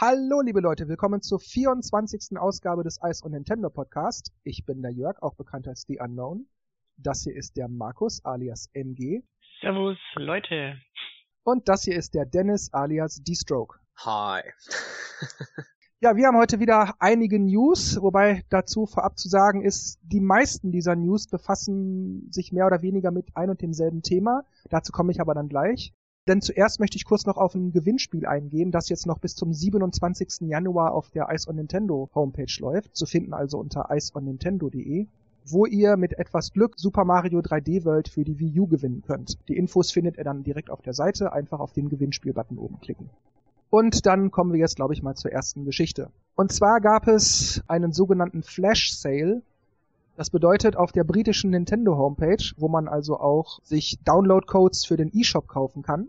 Hallo, liebe Leute, willkommen zur 24. Ausgabe des Ice on Nintendo Podcast. Ich bin der Jörg, auch bekannt als The Unknown. Das hier ist der Markus alias MG. Servus, Leute. Und das hier ist der Dennis alias D-Stroke. Hi. ja, wir haben heute wieder einige News, wobei dazu vorab zu sagen ist, die meisten dieser News befassen sich mehr oder weniger mit ein und demselben Thema. Dazu komme ich aber dann gleich. Denn zuerst möchte ich kurz noch auf ein Gewinnspiel eingehen, das jetzt noch bis zum 27. Januar auf der Ice on Nintendo Homepage läuft, zu finden also unter iceonnintendo.de wo ihr mit etwas Glück Super Mario 3D World für die Wii U gewinnen könnt. Die Infos findet ihr dann direkt auf der Seite, einfach auf den Gewinnspiel-Button oben klicken. Und dann kommen wir jetzt, glaube ich, mal zur ersten Geschichte. Und zwar gab es einen sogenannten Flash Sale. Das bedeutet auf der britischen Nintendo Homepage, wo man also auch sich Download-Codes für den eShop kaufen kann,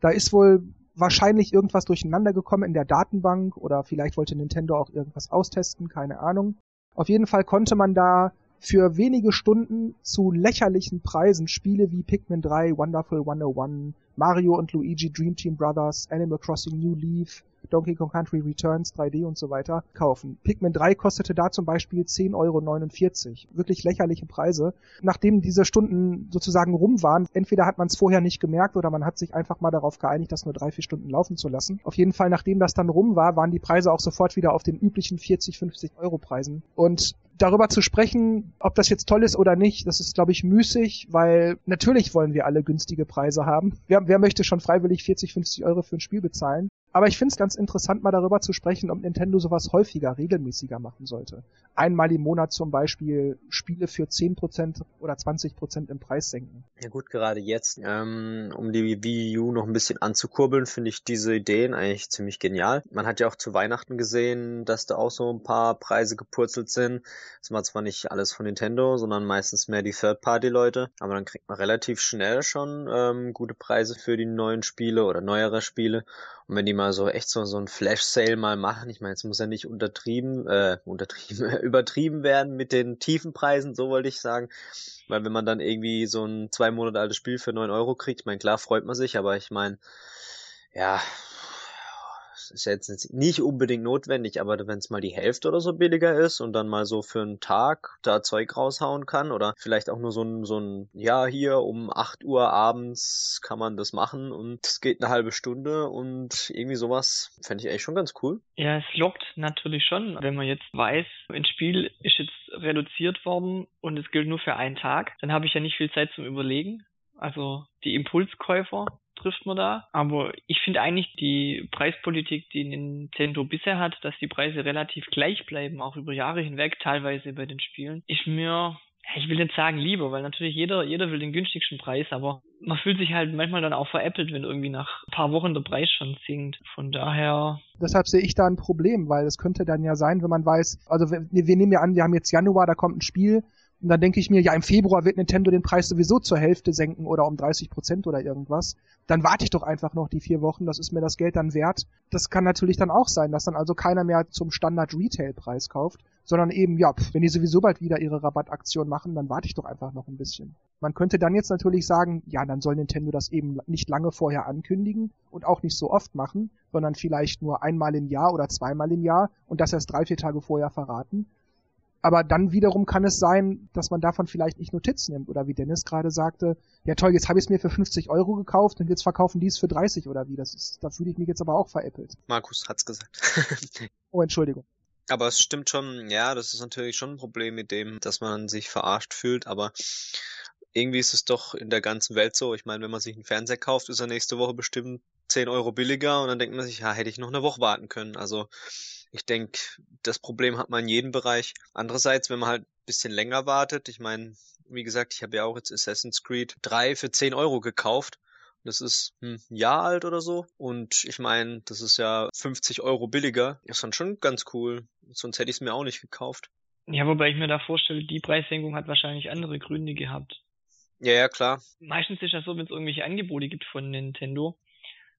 da ist wohl wahrscheinlich irgendwas durcheinander gekommen in der Datenbank oder vielleicht wollte Nintendo auch irgendwas austesten, keine Ahnung. Auf jeden Fall konnte man da für wenige Stunden zu lächerlichen Preisen Spiele wie Pikmin 3, Wonderful 101, Mario und Luigi Dream Team Brothers, Animal Crossing New Leaf, Donkey Kong Country Returns 3D und so weiter kaufen. Pikmin 3 kostete da zum Beispiel 10,49 Euro. Wirklich lächerliche Preise. Nachdem diese Stunden sozusagen rum waren, entweder hat man es vorher nicht gemerkt oder man hat sich einfach mal darauf geeinigt, das nur drei, vier Stunden laufen zu lassen. Auf jeden Fall, nachdem das dann rum war, waren die Preise auch sofort wieder auf den üblichen 40, 50 Euro Preisen. Und darüber zu sprechen, ob das jetzt toll ist oder nicht, das ist, glaube ich, müßig, weil natürlich wollen wir alle günstige Preise haben. Wer, wer möchte schon freiwillig 40, 50 Euro für ein Spiel bezahlen? Aber ich finde es ganz interessant, mal darüber zu sprechen, ob Nintendo sowas häufiger, regelmäßiger machen sollte. Einmal im Monat zum Beispiel Spiele für 10% oder 20% im Preis senken. Ja gut, gerade jetzt, ähm, um die Wii U noch ein bisschen anzukurbeln, finde ich diese Ideen eigentlich ziemlich genial. Man hat ja auch zu Weihnachten gesehen, dass da auch so ein paar Preise gepurzelt sind. Das war zwar nicht alles von Nintendo, sondern meistens mehr die Third-Party-Leute, aber dann kriegt man relativ schnell schon ähm, gute Preise für die neuen Spiele oder neuere Spiele. Und wenn die mal so echt so, so ein Flash-Sale mal machen, ich meine, jetzt muss ja nicht untertrieben, äh, untertrieben, übertrieben werden mit den tiefen Preisen, so wollte ich sagen. Weil wenn man dann irgendwie so ein zwei Monate altes Spiel für neun Euro kriegt, ich meine, klar freut man sich, aber ich meine, ja, ist jetzt nicht unbedingt notwendig, aber wenn es mal die Hälfte oder so billiger ist und dann mal so für einen Tag da Zeug raushauen kann oder vielleicht auch nur so ein, so ein, ja, hier um 8 Uhr abends kann man das machen und es geht eine halbe Stunde und irgendwie sowas fände ich eigentlich schon ganz cool. Ja, es lockt natürlich schon, wenn man jetzt weiß, ein Spiel ist jetzt reduziert worden und es gilt nur für einen Tag, dann habe ich ja nicht viel Zeit zum Überlegen. Also die Impulskäufer trifft man da. Aber ich finde eigentlich die Preispolitik, die Nintendo bisher hat, dass die Preise relativ gleich bleiben, auch über Jahre hinweg, teilweise bei den Spielen, ist mir ich will nicht sagen lieber, weil natürlich jeder, jeder will den günstigsten Preis, aber man fühlt sich halt manchmal dann auch veräppelt, wenn irgendwie nach ein paar Wochen der Preis schon sinkt. Von daher. Deshalb sehe ich da ein Problem, weil es könnte dann ja sein, wenn man weiß, also wir, wir nehmen ja an, wir haben jetzt Januar, da kommt ein Spiel, und dann denke ich mir, ja, im Februar wird Nintendo den Preis sowieso zur Hälfte senken oder um 30 Prozent oder irgendwas. Dann warte ich doch einfach noch die vier Wochen, das ist mir das Geld dann wert. Das kann natürlich dann auch sein, dass dann also keiner mehr zum Standard-Retail-Preis kauft, sondern eben, ja, wenn die sowieso bald wieder ihre Rabattaktion machen, dann warte ich doch einfach noch ein bisschen. Man könnte dann jetzt natürlich sagen, ja, dann soll Nintendo das eben nicht lange vorher ankündigen und auch nicht so oft machen, sondern vielleicht nur einmal im Jahr oder zweimal im Jahr und das erst drei, vier Tage vorher verraten. Aber dann wiederum kann es sein, dass man davon vielleicht nicht Notiz nimmt. Oder wie Dennis gerade sagte, ja toll, jetzt habe ich es mir für 50 Euro gekauft und jetzt verkaufen die es für 30 oder wie. Das ist, da fühle ich mich jetzt aber auch veräppelt. Markus hat's gesagt. oh, Entschuldigung. Aber es stimmt schon, ja, das ist natürlich schon ein Problem mit dem, dass man sich verarscht fühlt, aber irgendwie ist es doch in der ganzen Welt so. Ich meine, wenn man sich einen Fernseher kauft, ist er nächste Woche bestimmt 10 Euro billiger und dann denkt man sich, ja, hätte ich noch eine Woche warten können. Also ich denke, das Problem hat man in jedem Bereich. Andererseits, wenn man halt ein bisschen länger wartet, ich meine, wie gesagt, ich habe ja auch jetzt Assassin's Creed 3 für 10 Euro gekauft. Das ist ein Jahr alt oder so. Und ich meine, das ist ja 50 Euro billiger. Ist dann schon ganz cool. Sonst hätte ich es mir auch nicht gekauft. Ja, wobei ich mir da vorstelle, die Preissenkung hat wahrscheinlich andere Gründe gehabt. Ja, ja, klar. Meistens ist das so, wenn es irgendwelche Angebote gibt von Nintendo,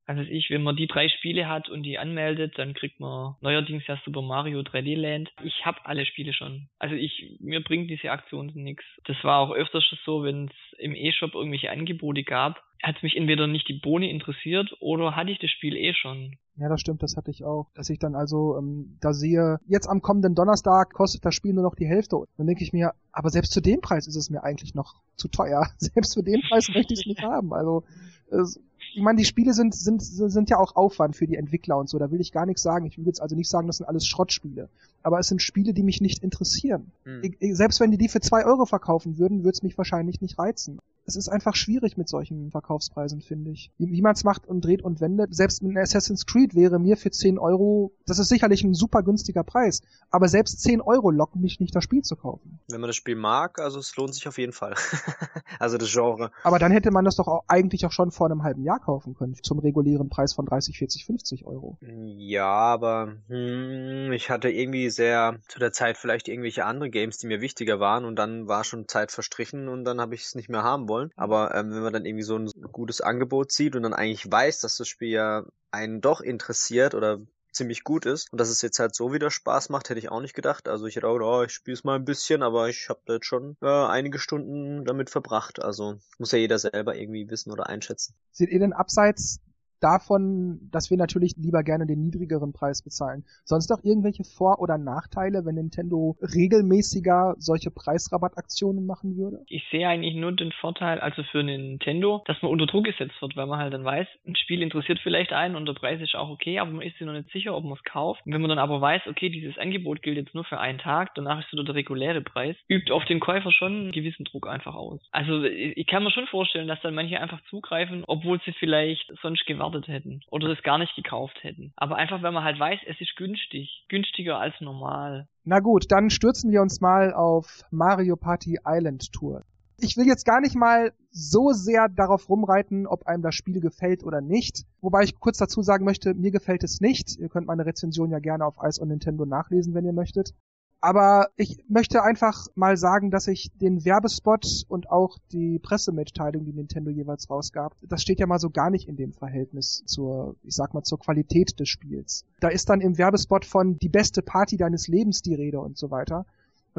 Also ich, wenn man die drei Spiele hat und die anmeldet, dann kriegt man neuerdings ja Super Mario 3D Land. Ich habe alle Spiele schon. Also ich, mir bringt diese Aktion nichts. Das war auch öfters so, wenn es im E-Shop irgendwelche Angebote gab, hat mich entweder nicht die Bohne interessiert oder hatte ich das Spiel eh schon. Ja, das stimmt, das hatte ich auch. Dass ich dann also ähm, da sehe, jetzt am kommenden Donnerstag kostet das Spiel nur noch die Hälfte. Dann denke ich mir, aber selbst zu dem Preis ist es mir eigentlich noch zu teuer. Selbst für den Preis möchte ich es nicht haben. Also es, ich meine, die Spiele sind, sind, sind ja auch Aufwand für die Entwickler und so. Da will ich gar nichts sagen. Ich will jetzt also nicht sagen, das sind alles Schrottspiele. Aber es sind Spiele, die mich nicht interessieren. Hm. Ich, selbst wenn die die für zwei Euro verkaufen würden, würde es mich wahrscheinlich nicht reizen. Es ist einfach schwierig mit solchen Verkaufspreisen, finde ich. Wie, wie man es macht und dreht und wendet. Selbst mit Assassin's Creed wäre mir für 10 Euro, das ist sicherlich ein super günstiger Preis. Aber selbst 10 Euro locken mich nicht, das Spiel zu kaufen. Wenn man das Spiel mag, also es lohnt sich auf jeden Fall. also das Genre. Aber dann hätte man das doch auch eigentlich auch schon vor einem halben Jahr kaufen können. Zum regulären Preis von 30, 40, 50 Euro. Ja, aber hm, ich hatte irgendwie sehr zu der Zeit vielleicht irgendwelche andere Games, die mir wichtiger waren und dann war schon Zeit verstrichen und dann habe ich es nicht mehr haben wollen. Aber ähm, wenn man dann irgendwie so ein gutes Angebot sieht und dann eigentlich weiß, dass das Spiel ja einen doch interessiert oder ziemlich gut ist. Und dass es jetzt halt so wieder Spaß macht, hätte ich auch nicht gedacht. Also ich hätte auch gedacht, oh, ich spiele es mal ein bisschen, aber ich habe jetzt schon äh, einige Stunden damit verbracht. Also muss ja jeder selber irgendwie wissen oder einschätzen. Seht ihr denn abseits davon, dass wir natürlich lieber gerne den niedrigeren Preis bezahlen. Sonst noch irgendwelche Vor- oder Nachteile, wenn Nintendo regelmäßiger solche Preisrabattaktionen machen würde? Ich sehe eigentlich nur den Vorteil, also für Nintendo, dass man unter Druck gesetzt wird, weil man halt dann weiß, ein Spiel interessiert vielleicht einen und der Preis ist auch okay, aber man ist sich noch nicht sicher, ob man es kauft. Und wenn man dann aber weiß, okay, dieses Angebot gilt jetzt nur für einen Tag, danach ist wieder der reguläre Preis, übt auf den Käufer schon einen gewissen Druck einfach aus. Also ich kann mir schon vorstellen, dass dann manche einfach zugreifen, obwohl sie vielleicht sonst gewartet gewartet hätten oder es gar nicht gekauft hätten. Aber einfach, wenn man halt weiß, es ist günstig, günstiger als normal. Na gut, dann stürzen wir uns mal auf Mario Party Island Tour. Ich will jetzt gar nicht mal so sehr darauf rumreiten, ob einem das Spiel gefällt oder nicht. Wobei ich kurz dazu sagen möchte, mir gefällt es nicht. Ihr könnt meine Rezension ja gerne auf Ice on Nintendo nachlesen, wenn ihr möchtet. Aber ich möchte einfach mal sagen, dass ich den Werbespot und auch die Pressemitteilung, die Nintendo jeweils rausgab, das steht ja mal so gar nicht in dem Verhältnis zur, ich sag mal, zur Qualität des Spiels. Da ist dann im Werbespot von die beste Party deines Lebens die Rede und so weiter.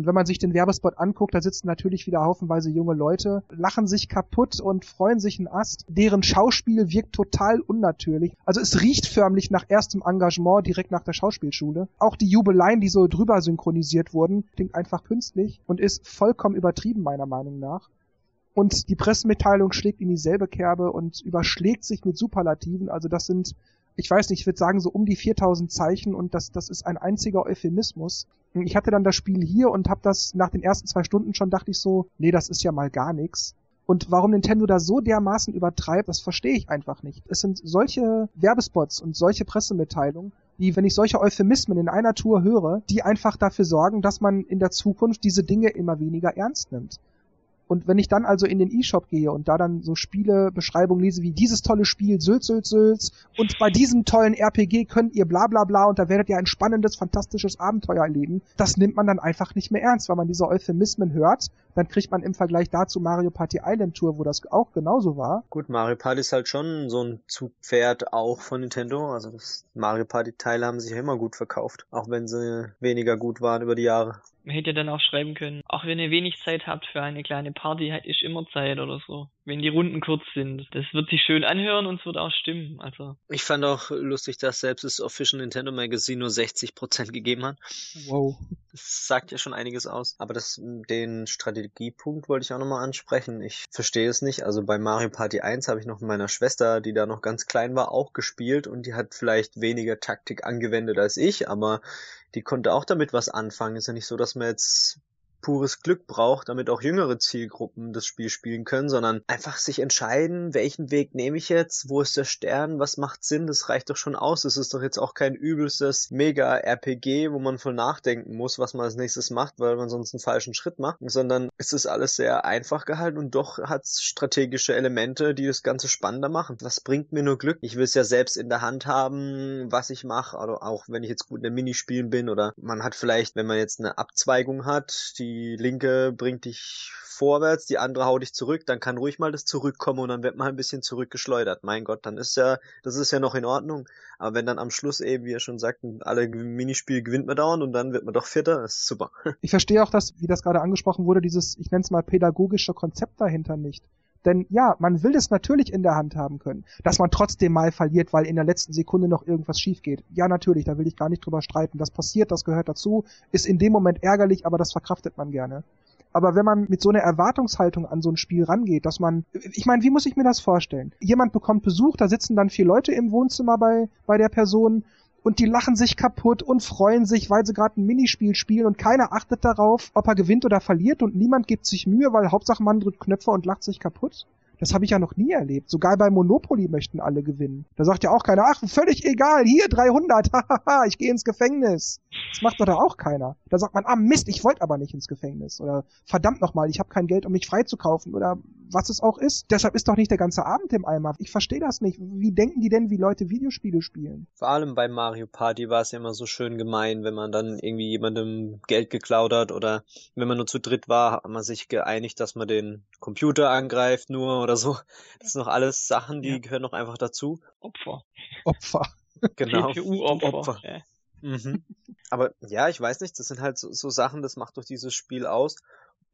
Und wenn man sich den Werbespot anguckt, da sitzen natürlich wieder haufenweise junge Leute, lachen sich kaputt und freuen sich einen Ast. Deren Schauspiel wirkt total unnatürlich. Also es riecht förmlich nach erstem Engagement direkt nach der Schauspielschule. Auch die Jubeleien, die so drüber synchronisiert wurden, klingt einfach künstlich und ist vollkommen übertrieben meiner Meinung nach. Und die Pressemitteilung schlägt in dieselbe Kerbe und überschlägt sich mit Superlativen. Also das sind ich weiß nicht, ich würde sagen so um die 4000 Zeichen und das, das ist ein einziger Euphemismus. Ich hatte dann das Spiel hier und habe das nach den ersten zwei Stunden schon dachte ich so, nee, das ist ja mal gar nichts. Und warum Nintendo da so dermaßen übertreibt, das verstehe ich einfach nicht. Es sind solche Werbespots und solche Pressemitteilungen, die, wenn ich solche Euphemismen in einer Tour höre, die einfach dafür sorgen, dass man in der Zukunft diese Dinge immer weniger ernst nimmt. Und wenn ich dann also in den E-Shop gehe und da dann so Spielebeschreibungen lese wie dieses tolle Spiel Sülz, Sülz, Sülz und bei diesem tollen RPG könnt ihr bla bla bla und da werdet ihr ein spannendes, fantastisches Abenteuer erleben, das nimmt man dann einfach nicht mehr ernst, weil man diese Euphemismen hört. Dann kriegt man im Vergleich dazu Mario Party Island Tour, wo das auch genauso war. Gut, Mario Party ist halt schon so ein Zugpferd auch von Nintendo. Also das Mario Party Teile haben sich ja immer gut verkauft, auch wenn sie weniger gut waren über die Jahre. Man hätte dann auch schreiben können, auch wenn ihr wenig Zeit habt für eine kleine Party, ist immer Zeit oder so. Wenn die Runden kurz sind. Das wird sich schön anhören und es wird auch stimmen. Also. Ich fand auch lustig, dass selbst das Official Nintendo Magazine nur 60% gegeben hat. Wow. Das sagt ja schon einiges aus. Aber das, den Strategiepunkt wollte ich auch nochmal ansprechen. Ich verstehe es nicht. Also bei Mario Party 1 habe ich noch mit meiner Schwester, die da noch ganz klein war, auch gespielt und die hat vielleicht weniger Taktik angewendet als ich, aber die konnte auch damit was anfangen. Ist ja nicht so, dass man jetzt pures Glück braucht, damit auch jüngere Zielgruppen das Spiel spielen können, sondern einfach sich entscheiden, welchen Weg nehme ich jetzt, wo ist der Stern, was macht Sinn, das reicht doch schon aus. Es ist doch jetzt auch kein übelstes Mega-RPG, wo man voll nachdenken muss, was man als nächstes macht, weil man sonst einen falschen Schritt macht, sondern es ist alles sehr einfach gehalten und doch hat es strategische Elemente, die das Ganze spannender machen. Was bringt mir nur Glück? Ich will es ja selbst in der Hand haben, was ich mache, oder auch wenn ich jetzt gut in der Minispielen bin oder man hat vielleicht, wenn man jetzt eine Abzweigung hat, die die linke bringt dich vorwärts, die andere haut dich zurück, dann kann ruhig mal das zurückkommen und dann wird man ein bisschen zurückgeschleudert. Mein Gott, dann ist ja, das ist ja noch in Ordnung. Aber wenn dann am Schluss eben, wie er schon sagt, alle Minispiele gewinnt man dauernd und dann wird man doch Vierter, das ist super. Ich verstehe auch das, wie das gerade angesprochen wurde, dieses, ich nenne es mal pädagogische Konzept dahinter nicht. Denn ja, man will es natürlich in der Hand haben können, dass man trotzdem mal verliert, weil in der letzten Sekunde noch irgendwas schief geht. Ja, natürlich, da will ich gar nicht drüber streiten. Das passiert, das gehört dazu, ist in dem Moment ärgerlich, aber das verkraftet man gerne. Aber wenn man mit so einer Erwartungshaltung an so ein Spiel rangeht, dass man, ich meine, wie muss ich mir das vorstellen? Jemand bekommt Besuch, da sitzen dann vier Leute im Wohnzimmer bei, bei der Person und die lachen sich kaputt und freuen sich, weil sie gerade ein Minispiel spielen und keiner achtet darauf, ob er gewinnt oder verliert und niemand gibt sich Mühe, weil Hauptsache man drückt Knöpfe und lacht sich kaputt. Das habe ich ja noch nie erlebt. Sogar bei Monopoly möchten alle gewinnen. Da sagt ja auch keiner, ach, völlig egal, hier 300, hahaha, ich gehe ins Gefängnis. Das macht doch da auch keiner. Da sagt man, ah Mist, ich wollte aber nicht ins Gefängnis. Oder verdammt nochmal, ich habe kein Geld, um mich freizukaufen. Oder was es auch ist. Deshalb ist doch nicht der ganze Abend im Eimer. Ich verstehe das nicht. Wie denken die denn, wie Leute Videospiele spielen? Vor allem bei Mario Party war es ja immer so schön gemein, wenn man dann irgendwie jemandem Geld geklaut hat oder wenn man nur zu dritt war, hat man sich geeinigt, dass man den Computer angreift nur oder so. Das sind noch alles Sachen, die ja. gehören noch einfach dazu. Opfer. Opfer. Genau. GPU-Opfer. Opfer. Mhm. Aber ja, ich weiß nicht, das sind halt so, so Sachen, das macht doch dieses Spiel aus.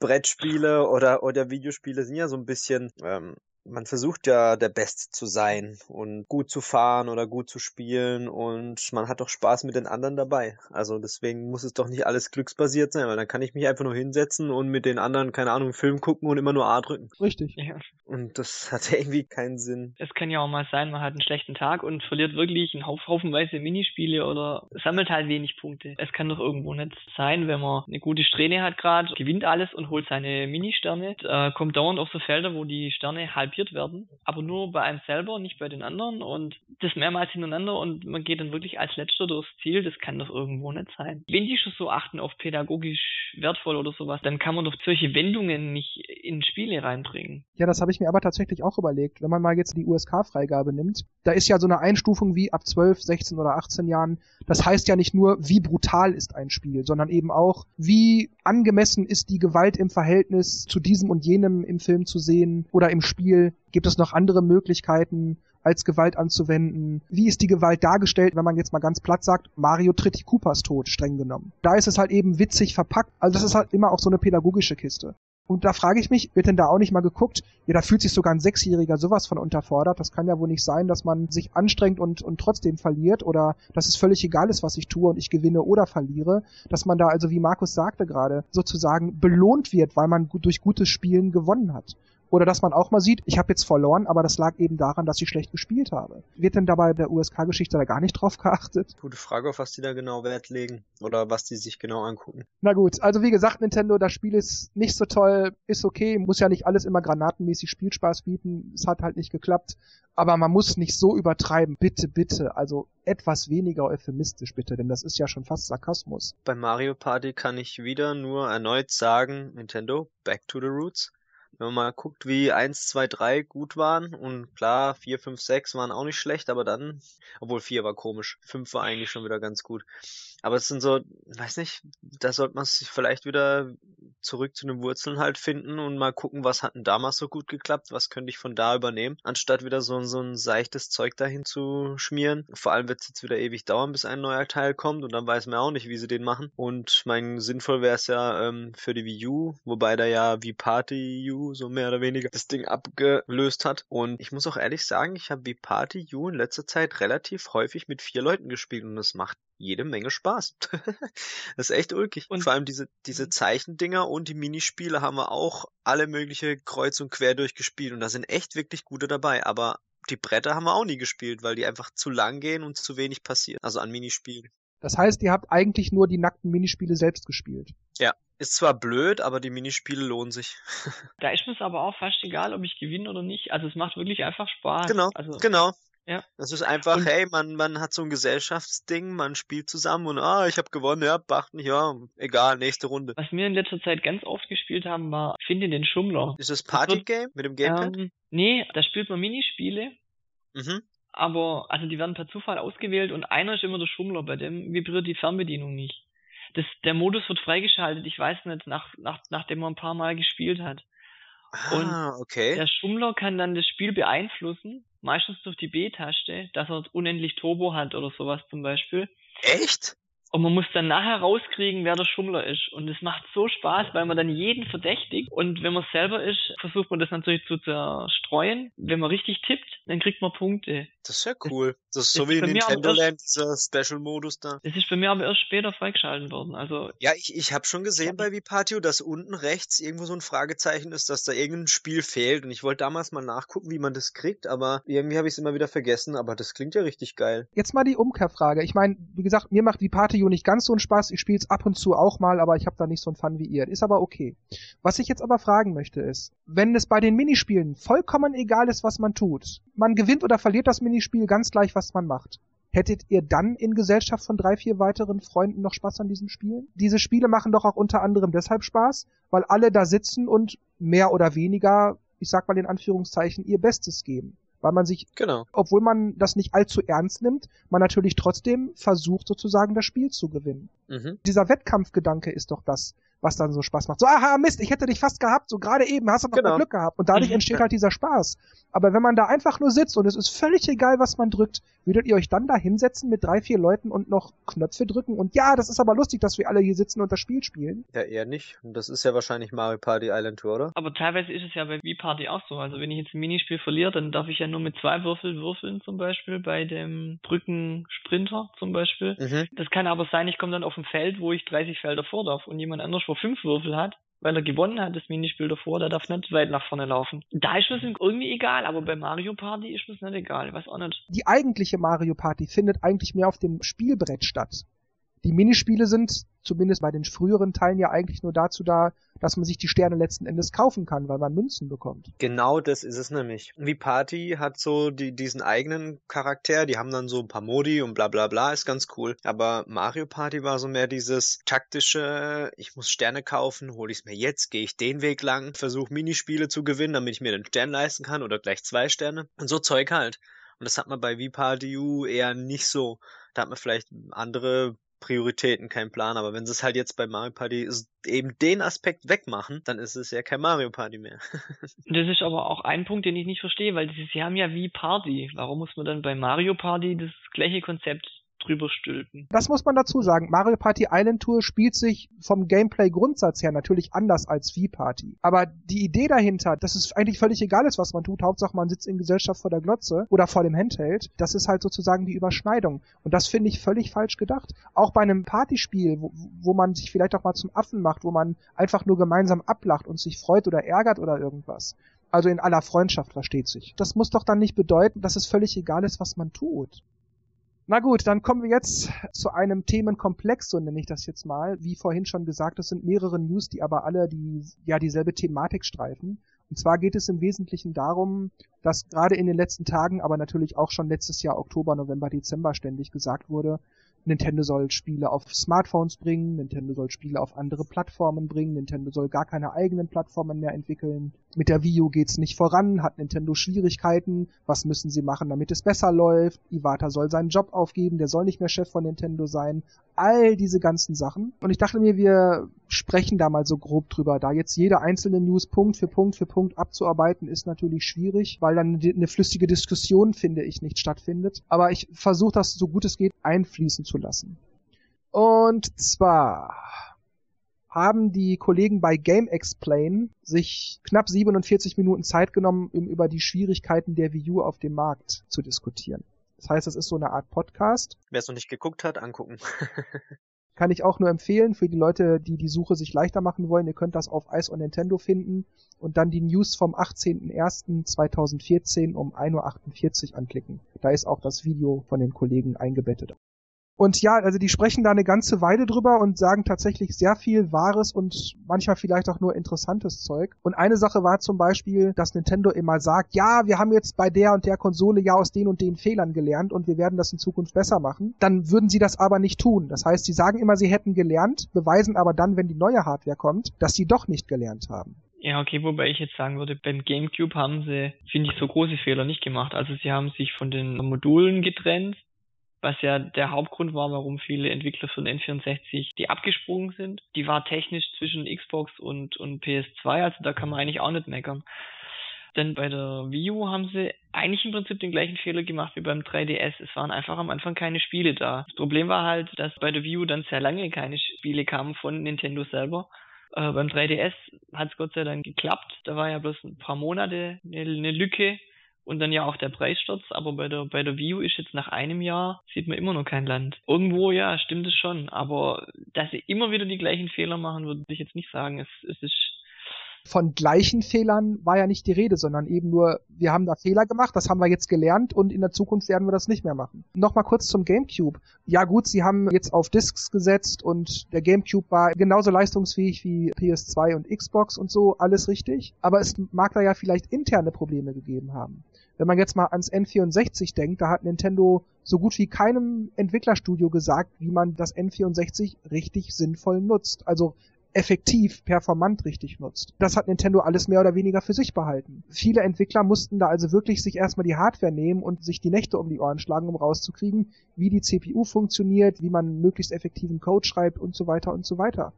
Brettspiele oder, oder Videospiele sind ja so ein bisschen ähm, man versucht ja der Beste zu sein und gut zu fahren oder gut zu spielen und man hat doch Spaß mit den anderen dabei. Also deswegen muss es doch nicht alles glücksbasiert sein, weil dann kann ich mich einfach nur hinsetzen und mit den anderen, keine Ahnung, Film gucken und immer nur A drücken. Richtig. Ja. Und das hat irgendwie keinen Sinn. Es kann ja auch mal sein, man hat einen schlechten Tag und verliert wirklich einen Haufenweise Minispiele oder sammelt halt wenig Punkte. Es kann doch irgendwo nicht sein, wenn man eine gute Strähne hat gerade, gewinnt alles und holt seine Ministerne, äh, kommt dauernd auf so Felder, wo die Sterne halb kopiert werden, aber nur bei einem selber, nicht bei den anderen und das mehrmals hintereinander und man geht dann wirklich als letzter durchs Ziel, das kann doch irgendwo nicht sein. Wenn die schon so achten auf pädagogisch wertvoll oder sowas, dann kann man doch solche Wendungen nicht in Spiele reinbringen. Ja, das habe ich mir aber tatsächlich auch überlegt. Wenn man mal jetzt die USK-Freigabe nimmt, da ist ja so eine Einstufung wie ab 12, 16 oder 18 Jahren. Das heißt ja nicht nur, wie brutal ist ein Spiel, sondern eben auch, wie angemessen ist die Gewalt im Verhältnis zu diesem und jenem im Film zu sehen oder im Spiel Gibt es noch andere Möglichkeiten, als Gewalt anzuwenden? Wie ist die Gewalt dargestellt, wenn man jetzt mal ganz platt sagt, Mario tritt die Koopas tot, streng genommen? Da ist es halt eben witzig verpackt. Also das ist halt immer auch so eine pädagogische Kiste. Und da frage ich mich, wird denn da auch nicht mal geguckt, ja, da fühlt sich sogar ein Sechsjähriger sowas von unterfordert. Das kann ja wohl nicht sein, dass man sich anstrengt und, und trotzdem verliert oder dass es völlig egal ist, was ich tue und ich gewinne oder verliere. Dass man da also, wie Markus sagte gerade, sozusagen belohnt wird, weil man durch gutes Spielen gewonnen hat. Oder dass man auch mal sieht, ich habe jetzt verloren, aber das lag eben daran, dass ich schlecht gespielt habe. Wird denn dabei der USK-Geschichte da gar nicht drauf geachtet? Gute Frage, auf was die da genau Wert legen oder was die sich genau angucken. Na gut, also wie gesagt, Nintendo, das Spiel ist nicht so toll, ist okay, muss ja nicht alles immer granatenmäßig Spielspaß bieten. Es hat halt nicht geklappt, aber man muss nicht so übertreiben. Bitte, bitte, also etwas weniger euphemistisch bitte, denn das ist ja schon fast Sarkasmus. Bei Mario Party kann ich wieder nur erneut sagen, Nintendo, back to the roots wenn man mal guckt, wie 1, 2, 3 gut waren und klar, 4, 5, 6 waren auch nicht schlecht, aber dann, obwohl 4 war komisch, 5 war eigentlich schon wieder ganz gut. Aber es sind so, weiß nicht, da sollte man sich vielleicht wieder zurück zu den Wurzeln halt finden und mal gucken, was hat denn damals so gut geklappt, was könnte ich von da übernehmen, anstatt wieder so, so ein seichtes Zeug dahin zu schmieren. Vor allem wird es jetzt wieder ewig dauern, bis ein neuer Teil kommt und dann weiß man auch nicht, wie sie den machen. Und mein sinnvoll wäre es ja ähm, für die Wii U, wobei da ja wie Party U so mehr oder weniger das Ding abgelöst hat. Und ich muss auch ehrlich sagen, ich habe wie Party U in letzter Zeit relativ häufig mit vier Leuten gespielt und es macht jede Menge Spaß. das ist echt ulkig. Und vor allem diese, diese mhm. Zeichendinger und die Minispiele haben wir auch alle mögliche kreuz und quer durchgespielt und da sind echt wirklich gute dabei. Aber die Bretter haben wir auch nie gespielt, weil die einfach zu lang gehen und zu wenig passiert. Also an Minispielen. Das heißt, ihr habt eigentlich nur die nackten Minispiele selbst gespielt. Ja. Ist zwar blöd, aber die Minispiele lohnen sich. da ist mir es aber auch fast egal, ob ich gewinne oder nicht. Also es macht wirklich einfach Spaß. Genau, also, genau. Ja. Das ist einfach, und, hey, man, man hat so ein Gesellschaftsding, man spielt zusammen und ah, ich habe gewonnen, ja, bachten, ja, egal, nächste Runde. Was wir in letzter Zeit ganz oft gespielt haben, war Finde den Schummler. Ist das Partygame mit dem Gamepad? Ähm, nee, da spielt man Minispiele. Mhm. Aber, also die werden per Zufall ausgewählt und einer ist immer der Schummler, bei dem vibriert die Fernbedienung nicht. das, der Modus wird freigeschaltet, ich weiß nicht, nach, nach, nachdem man ein paar Mal gespielt hat. Ah, okay. Der Schummler kann dann das Spiel beeinflussen, meistens durch die B-Taste, dass er unendlich Turbo hat oder sowas zum Beispiel. Echt? Und man muss dann nachher rauskriegen, wer der Schummler ist. Und es macht so Spaß, weil man dann jeden verdächtigt. Und wenn man selber ist, versucht man das natürlich zu zerstreuen. Wenn man richtig tippt, dann kriegt man Punkte. Das ist ja cool. Das ist so wie in Nintendo Land, dieser Special-Modus da. Das ist bei mir aber erst später freigeschalten worden. Also ja, ich, ich habe schon gesehen bei Vipatio, dass unten rechts irgendwo so ein Fragezeichen ist, dass da irgendein Spiel fehlt. Und ich wollte damals mal nachgucken, wie man das kriegt, aber irgendwie habe ich es immer wieder vergessen. Aber das klingt ja richtig geil. Jetzt mal die Umkehrfrage. Ich meine, wie gesagt, mir macht Vipatio nicht ganz so einen Spaß. Ich spiele es ab und zu auch mal, aber ich habe da nicht so einen Fun wie ihr. Ist aber okay. Was ich jetzt aber fragen möchte ist, wenn es bei den Minispielen vollkommen egal ist, was man tut, man gewinnt oder verliert das Minispiel ganz gleich, was man macht. Hättet ihr dann in Gesellschaft von drei, vier weiteren Freunden noch Spaß an diesen Spielen? Diese Spiele machen doch auch unter anderem deshalb Spaß, weil alle da sitzen und mehr oder weniger, ich sag mal in Anführungszeichen, ihr Bestes geben. Weil man sich, genau. obwohl man das nicht allzu ernst nimmt, man natürlich trotzdem versucht sozusagen das Spiel zu gewinnen. Mhm. Dieser Wettkampfgedanke ist doch das, was dann so Spaß macht. So, aha, Mist, ich hätte dich fast gehabt, so gerade eben, hast du noch genau. Glück gehabt. Und dadurch mhm. entsteht halt dieser Spaß. Aber wenn man da einfach nur sitzt und es ist völlig egal, was man drückt, würdet ihr euch dann da hinsetzen mit drei, vier Leuten und noch Knöpfe drücken? Und ja, das ist aber lustig, dass wir alle hier sitzen und das Spiel spielen. Ja, eher nicht. Und das ist ja wahrscheinlich Mario Party Island Tour, oder? Aber teilweise ist es ja bei Wii Party auch so. Also wenn ich jetzt ein Minispiel verliere, dann darf ich ja nur mit zwei Würfel würfeln zum Beispiel, bei dem Brückensprinter zum Beispiel. Mhm. Das kann aber sein, ich komme dann auf ein Feld, wo ich 30 Felder vor darf und jemand anders, wo fünf Würfel hat, weil er gewonnen hat, das Minispiel davor, der darf nicht weit nach vorne laufen. Da ist es irgendwie egal, aber bei Mario Party ist es nicht egal, was auch nicht. Die eigentliche Mario Party findet eigentlich mehr auf dem Spielbrett statt. Die Minispiele sind zumindest bei den früheren Teilen ja eigentlich nur dazu da, dass man sich die Sterne letzten Endes kaufen kann, weil man Münzen bekommt. Genau das ist es nämlich. Wie Party hat so die, diesen eigenen Charakter, die haben dann so ein paar Modi und bla bla bla, ist ganz cool. Aber Mario Party war so mehr dieses taktische, ich muss Sterne kaufen, hole ich es mir jetzt, gehe ich den Weg lang, versuche Minispiele zu gewinnen, damit ich mir den Stern leisten kann oder gleich zwei Sterne. Und so Zeug halt. Und das hat man bei V-Party U eher nicht so. Da hat man vielleicht andere Prioritäten, kein Plan. Aber wenn sie es halt jetzt bei Mario Party eben den Aspekt wegmachen, dann ist es ja kein Mario Party mehr. das ist aber auch ein Punkt, den ich nicht verstehe, weil sie haben ja wie Party. Warum muss man dann bei Mario Party das gleiche Konzept drüber stülpen. Das muss man dazu sagen. Mario Party Island Tour spielt sich vom Gameplay-Grundsatz her natürlich anders als Wii Party. Aber die Idee dahinter, dass es eigentlich völlig egal ist, was man tut, Hauptsache man sitzt in Gesellschaft vor der Glotze oder vor dem Handheld, das ist halt sozusagen die Überschneidung. Und das finde ich völlig falsch gedacht. Auch bei einem Partyspiel, wo, wo man sich vielleicht auch mal zum Affen macht, wo man einfach nur gemeinsam ablacht und sich freut oder ärgert oder irgendwas. Also in aller Freundschaft versteht sich. Das muss doch dann nicht bedeuten, dass es völlig egal ist, was man tut. Na gut, dann kommen wir jetzt zu einem Themenkomplex, so nenne ich das jetzt mal. Wie vorhin schon gesagt, es sind mehrere News, die aber alle die, ja, dieselbe Thematik streifen. Und zwar geht es im Wesentlichen darum, dass gerade in den letzten Tagen, aber natürlich auch schon letztes Jahr Oktober, November, Dezember ständig gesagt wurde, Nintendo soll Spiele auf Smartphones bringen, Nintendo soll Spiele auf andere Plattformen bringen, Nintendo soll gar keine eigenen Plattformen mehr entwickeln. Mit der Wii U geht's nicht voran, hat Nintendo Schwierigkeiten, was müssen sie machen, damit es besser läuft? Iwata soll seinen Job aufgeben, der soll nicht mehr Chef von Nintendo sein. All diese ganzen Sachen. Und ich dachte mir, wir sprechen da mal so grob drüber. Da jetzt jede einzelne News Punkt für Punkt für Punkt abzuarbeiten, ist natürlich schwierig, weil dann eine flüssige Diskussion, finde ich, nicht stattfindet. Aber ich versuche das so gut es geht einfließen zu lassen. Und zwar haben die Kollegen bei Game Explain sich knapp 47 Minuten Zeit genommen, um über die Schwierigkeiten der Wii U auf dem Markt zu diskutieren. Das heißt, es ist so eine Art Podcast. Wer es noch nicht geguckt hat, angucken. Kann ich auch nur empfehlen für die Leute, die die Suche sich leichter machen wollen. Ihr könnt das auf Ice on Nintendo finden und dann die News vom 18.01.2014 um 1.48 Uhr anklicken. Da ist auch das Video von den Kollegen eingebettet. Und ja, also die sprechen da eine ganze Weile drüber und sagen tatsächlich sehr viel wahres und manchmal vielleicht auch nur interessantes Zeug. Und eine Sache war zum Beispiel, dass Nintendo immer sagt, ja, wir haben jetzt bei der und der Konsole ja aus den und den Fehlern gelernt und wir werden das in Zukunft besser machen. Dann würden sie das aber nicht tun. Das heißt, sie sagen immer, sie hätten gelernt, beweisen aber dann, wenn die neue Hardware kommt, dass sie doch nicht gelernt haben. Ja, okay, wobei ich jetzt sagen würde, beim GameCube haben sie, finde ich, so große Fehler nicht gemacht. Also sie haben sich von den Modulen getrennt, was ja der Hauptgrund war, warum viele Entwickler von N64 die abgesprungen sind. Die war technisch zwischen Xbox und, und PS2, also da kann man eigentlich auch nicht meckern. Denn bei der Wii U haben sie eigentlich im Prinzip den gleichen Fehler gemacht wie beim 3DS. Es waren einfach am Anfang keine Spiele da. Das Problem war halt, dass bei der Wii U dann sehr lange keine Spiele kamen von Nintendo selber. Äh, beim 3DS hat es Gott sei Dank geklappt. Da war ja bloß ein paar Monate eine, eine Lücke und dann ja auch der Preissturz, aber bei der bei der U ist jetzt nach einem Jahr sieht man immer noch kein Land. Irgendwo ja, stimmt es schon, aber dass sie immer wieder die gleichen Fehler machen, würde ich jetzt nicht sagen. Es, es ist von gleichen Fehlern war ja nicht die Rede, sondern eben nur, wir haben da Fehler gemacht, das haben wir jetzt gelernt und in der Zukunft werden wir das nicht mehr machen. Nochmal kurz zum GameCube. Ja gut, sie haben jetzt auf Discs gesetzt und der GameCube war genauso leistungsfähig wie PS2 und Xbox und so, alles richtig. Aber es mag da ja vielleicht interne Probleme gegeben haben. Wenn man jetzt mal ans N64 denkt, da hat Nintendo so gut wie keinem Entwicklerstudio gesagt, wie man das N64 richtig sinnvoll nutzt. Also effektiv, performant richtig nutzt. Das hat Nintendo alles mehr oder weniger für sich behalten. Viele Entwickler mussten da also wirklich sich erstmal die Hardware nehmen und sich die Nächte um die Ohren schlagen, um rauszukriegen, wie die CPU funktioniert, wie man möglichst effektiven Code schreibt und so weiter und so weiter.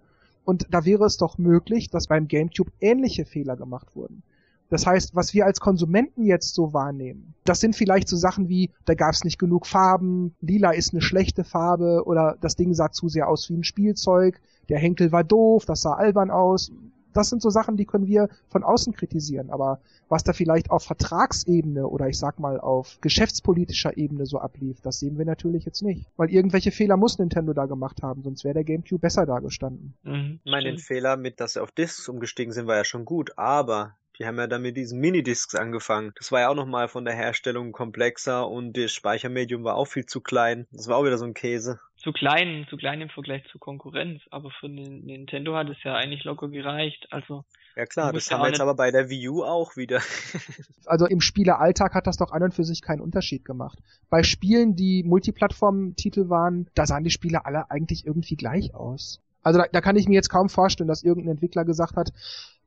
Und da wäre es doch möglich, dass beim GameCube ähnliche Fehler gemacht wurden. Das heißt, was wir als Konsumenten jetzt so wahrnehmen, das sind vielleicht so Sachen wie, da gab es nicht genug Farben, lila ist eine schlechte Farbe oder das Ding sah zu sehr aus wie ein Spielzeug, der Henkel war doof, das sah albern aus. Das sind so Sachen, die können wir von außen kritisieren. Aber was da vielleicht auf Vertragsebene oder ich sag mal auf geschäftspolitischer Ebene so ablief, das sehen wir natürlich jetzt nicht. Weil irgendwelche Fehler muss Nintendo da gemacht haben, sonst wäre der GameCube besser dargestanden. Mhm, ich meine, den Fehler mit, dass sie auf Discs umgestiegen sind, war ja schon gut, aber die haben ja dann mit diesen Minidiscs angefangen. Das war ja auch nochmal von der Herstellung komplexer und das Speichermedium war auch viel zu klein. Das war auch wieder so ein Käse. Zu klein, zu klein im Vergleich zur Konkurrenz. Aber für den Nintendo hat es ja eigentlich locker gereicht. Also ja klar, das haben wir jetzt aber bei der Wii U auch wieder. also im Spielealltag hat das doch an und für sich keinen Unterschied gemacht. Bei Spielen, die Multiplattform-Titel waren, da sahen die Spiele alle eigentlich irgendwie gleich aus. Also da, da kann ich mir jetzt kaum vorstellen, dass irgendein Entwickler gesagt hat,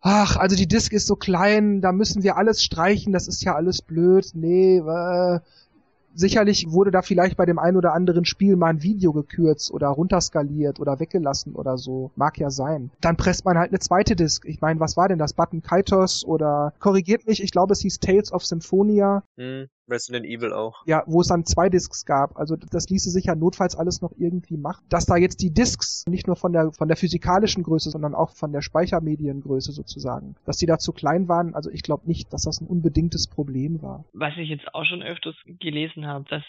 ach, also die Disk ist so klein, da müssen wir alles streichen, das ist ja alles blöd. Nee, äh, sicherlich wurde da vielleicht bei dem einen oder anderen Spiel mal ein Video gekürzt oder runterskaliert oder weggelassen oder so. Mag ja sein. Dann presst man halt eine zweite Disk. Ich meine, was war denn das? Button Kaitos oder korrigiert mich, ich glaube es hieß Tales of Symphonia. Hm. Resident Evil auch. Ja, wo es dann zwei Discs gab. Also das ließe sich ja notfalls alles noch irgendwie machen. Dass da jetzt die Discs nicht nur von der von der physikalischen Größe, sondern auch von der Speichermediengröße sozusagen, dass die da zu klein waren, also ich glaube nicht, dass das ein unbedingtes Problem war. Was ich jetzt auch schon öfters gelesen habe, dass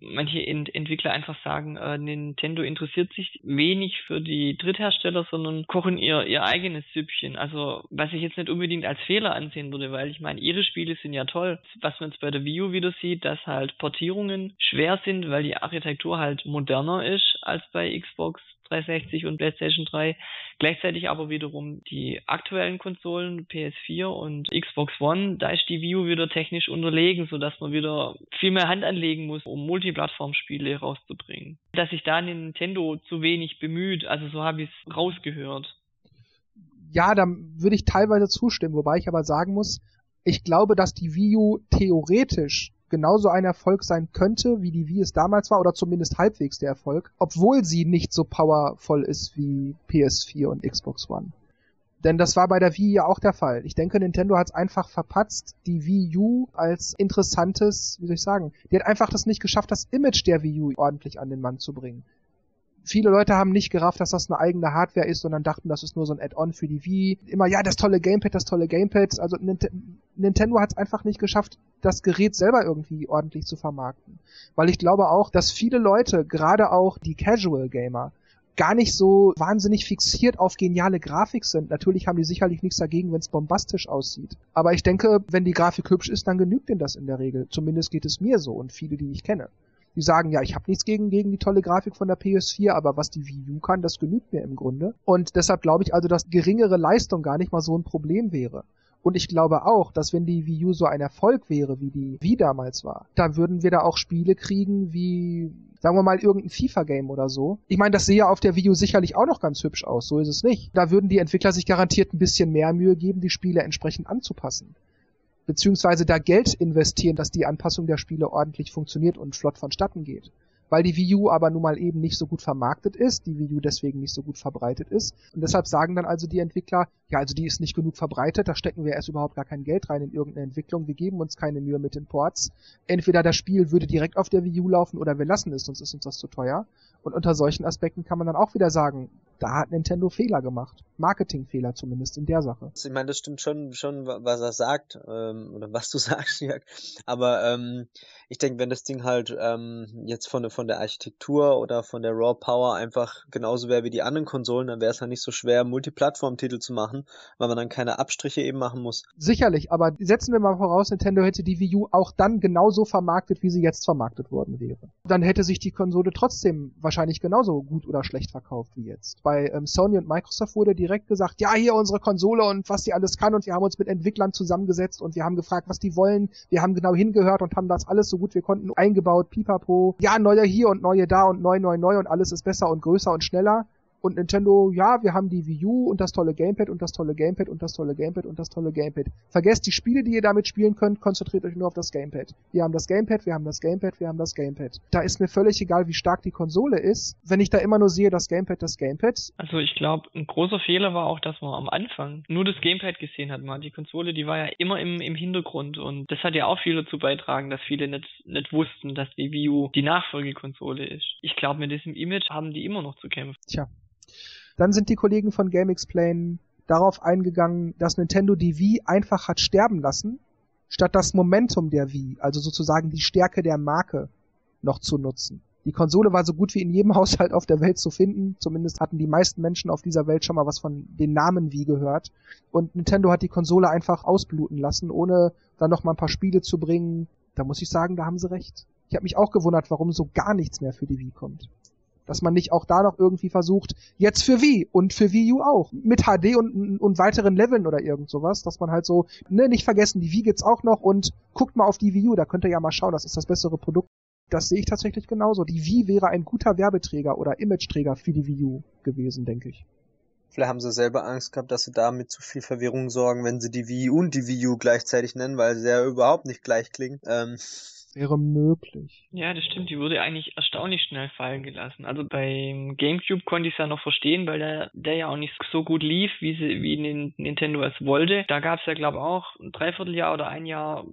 manche Ent Entwickler einfach sagen, äh, Nintendo interessiert sich wenig für die Dritthersteller, sondern kochen ihr ihr eigenes Süppchen. Also was ich jetzt nicht unbedingt als Fehler ansehen würde, weil ich meine, ihre Spiele sind ja toll. Was man jetzt bei der Wii U wieder sieht, dass halt Portierungen schwer sind, weil die Architektur halt moderner ist als bei Xbox 360 und PlayStation 3. Gleichzeitig aber wiederum die aktuellen Konsolen PS4 und Xbox One, da ist die View wieder technisch unterlegen, sodass man wieder viel mehr Hand anlegen muss, um Multiplattform-Spiele rauszubringen. Dass sich da Nintendo zu wenig bemüht, also so habe ich es rausgehört. Ja, da würde ich teilweise zustimmen, wobei ich aber sagen muss, ich glaube, dass die Wii U theoretisch genauso ein Erfolg sein könnte, wie die Wii es damals war, oder zumindest halbwegs der Erfolg, obwohl sie nicht so powervoll ist wie PS4 und Xbox One. Denn das war bei der Wii ja auch der Fall. Ich denke, Nintendo hat es einfach verpatzt, die Wii U als interessantes, wie soll ich sagen, die hat einfach das nicht geschafft, das Image der Wii U ordentlich an den Mann zu bringen viele Leute haben nicht gerafft, dass das eine eigene Hardware ist, sondern dachten, das ist nur so ein Add-on für die Wii. Immer, ja, das tolle Gamepad, das tolle Gamepad. Also Nintendo hat es einfach nicht geschafft, das Gerät selber irgendwie ordentlich zu vermarkten. Weil ich glaube auch, dass viele Leute, gerade auch die Casual Gamer, gar nicht so wahnsinnig fixiert auf geniale Grafik sind. Natürlich haben die sicherlich nichts dagegen, wenn es bombastisch aussieht. Aber ich denke, wenn die Grafik hübsch ist, dann genügt ihnen das in der Regel. Zumindest geht es mir so und viele, die ich kenne die sagen, ja, ich habe nichts gegen, gegen die tolle Grafik von der PS4, aber was die Wii U kann, das genügt mir im Grunde. Und deshalb glaube ich also, dass geringere Leistung gar nicht mal so ein Problem wäre. Und ich glaube auch, dass wenn die Wii U so ein Erfolg wäre, wie die Wii damals war, dann würden wir da auch Spiele kriegen wie, sagen wir mal, irgendein FIFA-Game oder so. Ich meine, das sehe ja auf der Wii U sicherlich auch noch ganz hübsch aus, so ist es nicht. Da würden die Entwickler sich garantiert ein bisschen mehr Mühe geben, die Spiele entsprechend anzupassen beziehungsweise da Geld investieren, dass die Anpassung der Spiele ordentlich funktioniert und flott vonstatten geht. weil die Wii U aber nun mal eben nicht so gut vermarktet ist, die Wii U deswegen nicht so gut verbreitet ist. Und deshalb sagen dann also die Entwickler, ja, also die ist nicht genug verbreitet, da stecken wir erst überhaupt gar kein Geld rein in irgendeine Entwicklung, wir geben uns keine Mühe mit den Ports. Entweder das Spiel würde direkt auf der Wii U laufen oder wir lassen es, sonst ist uns das zu teuer. Und unter solchen Aspekten kann man dann auch wieder sagen, da hat Nintendo Fehler gemacht. Marketingfehler zumindest in der Sache. Ich meine, das stimmt schon, schon was er sagt, ähm, oder was du sagst, Jörg. Aber ähm, ich denke, wenn das Ding halt ähm, jetzt von, von der Architektur oder von der Raw Power einfach genauso wäre wie die anderen Konsolen, dann wäre es halt nicht so schwer, Multiplattform-Titel zu machen, weil man dann keine Abstriche eben machen muss. Sicherlich, aber setzen wir mal voraus, Nintendo hätte die Wii U auch dann genauso vermarktet, wie sie jetzt vermarktet worden wäre. Dann hätte sich die Konsole trotzdem wahrscheinlich genauso gut oder schlecht verkauft wie jetzt. Bei ähm, Sony und Microsoft wurde direkt gesagt, ja, hier unsere Konsole und was die alles kann und wir haben uns mit Entwicklern zusammengesetzt und wir haben gefragt, was die wollen. Wir haben genau hingehört und haben das alles so gut wir konnten eingebaut, pipapo. Ja, neue hier und neue da und neu, neu, neu und alles ist besser und größer und schneller. Und Nintendo, ja, wir haben die Wii U und das tolle Gamepad und das tolle Gamepad und das tolle Gamepad und das tolle Gamepad. Vergesst die Spiele, die ihr damit spielen könnt, konzentriert euch nur auf das Gamepad. Wir haben das Gamepad, wir haben das Gamepad, wir haben das Gamepad. Da ist mir völlig egal, wie stark die Konsole ist, wenn ich da immer nur sehe, das Gamepad, das Gamepad. Also ich glaube, ein großer Fehler war auch, dass man am Anfang nur das Gamepad gesehen hat. Man die Konsole, die war ja immer im, im Hintergrund und das hat ja auch viel dazu beitragen, dass viele nicht, nicht wussten, dass die Wii U die Nachfolgekonsole ist. Ich glaube, mit diesem Image haben die immer noch zu kämpfen. Tja, dann sind die Kollegen von Game Explain darauf eingegangen, dass Nintendo die Wii einfach hat sterben lassen, statt das Momentum der Wii, also sozusagen die Stärke der Marke, noch zu nutzen. Die Konsole war so gut wie in jedem Haushalt auf der Welt zu finden. Zumindest hatten die meisten Menschen auf dieser Welt schon mal was von den Namen Wii gehört. Und Nintendo hat die Konsole einfach ausbluten lassen, ohne dann noch mal ein paar Spiele zu bringen. Da muss ich sagen, da haben sie recht. Ich habe mich auch gewundert, warum so gar nichts mehr für die Wii kommt dass man nicht auch da noch irgendwie versucht, jetzt für Wii und für Wii U auch, mit HD und, und weiteren Leveln oder irgend sowas, dass man halt so, ne, nicht vergessen, die Wii gibt's auch noch und guckt mal auf die Wii U, da könnt ihr ja mal schauen, das ist das bessere Produkt. Das sehe ich tatsächlich genauso. Die Wii wäre ein guter Werbeträger oder Imageträger für die Wii U gewesen, denke ich. Vielleicht haben sie selber Angst gehabt, dass sie damit zu viel Verwirrung sorgen, wenn sie die Wii und die Wii U gleichzeitig nennen, weil sie ja überhaupt nicht gleich klingen. Ähm, wäre möglich. Ja, das stimmt. Die wurde eigentlich erstaunlich schnell fallen gelassen. Also beim GameCube konnte ich es ja noch verstehen, weil der, der ja auch nicht so gut lief, wie, sie, wie Nintendo es wollte. Da gab es ja, glaube ich, auch ein Dreivierteljahr oder ein Jahr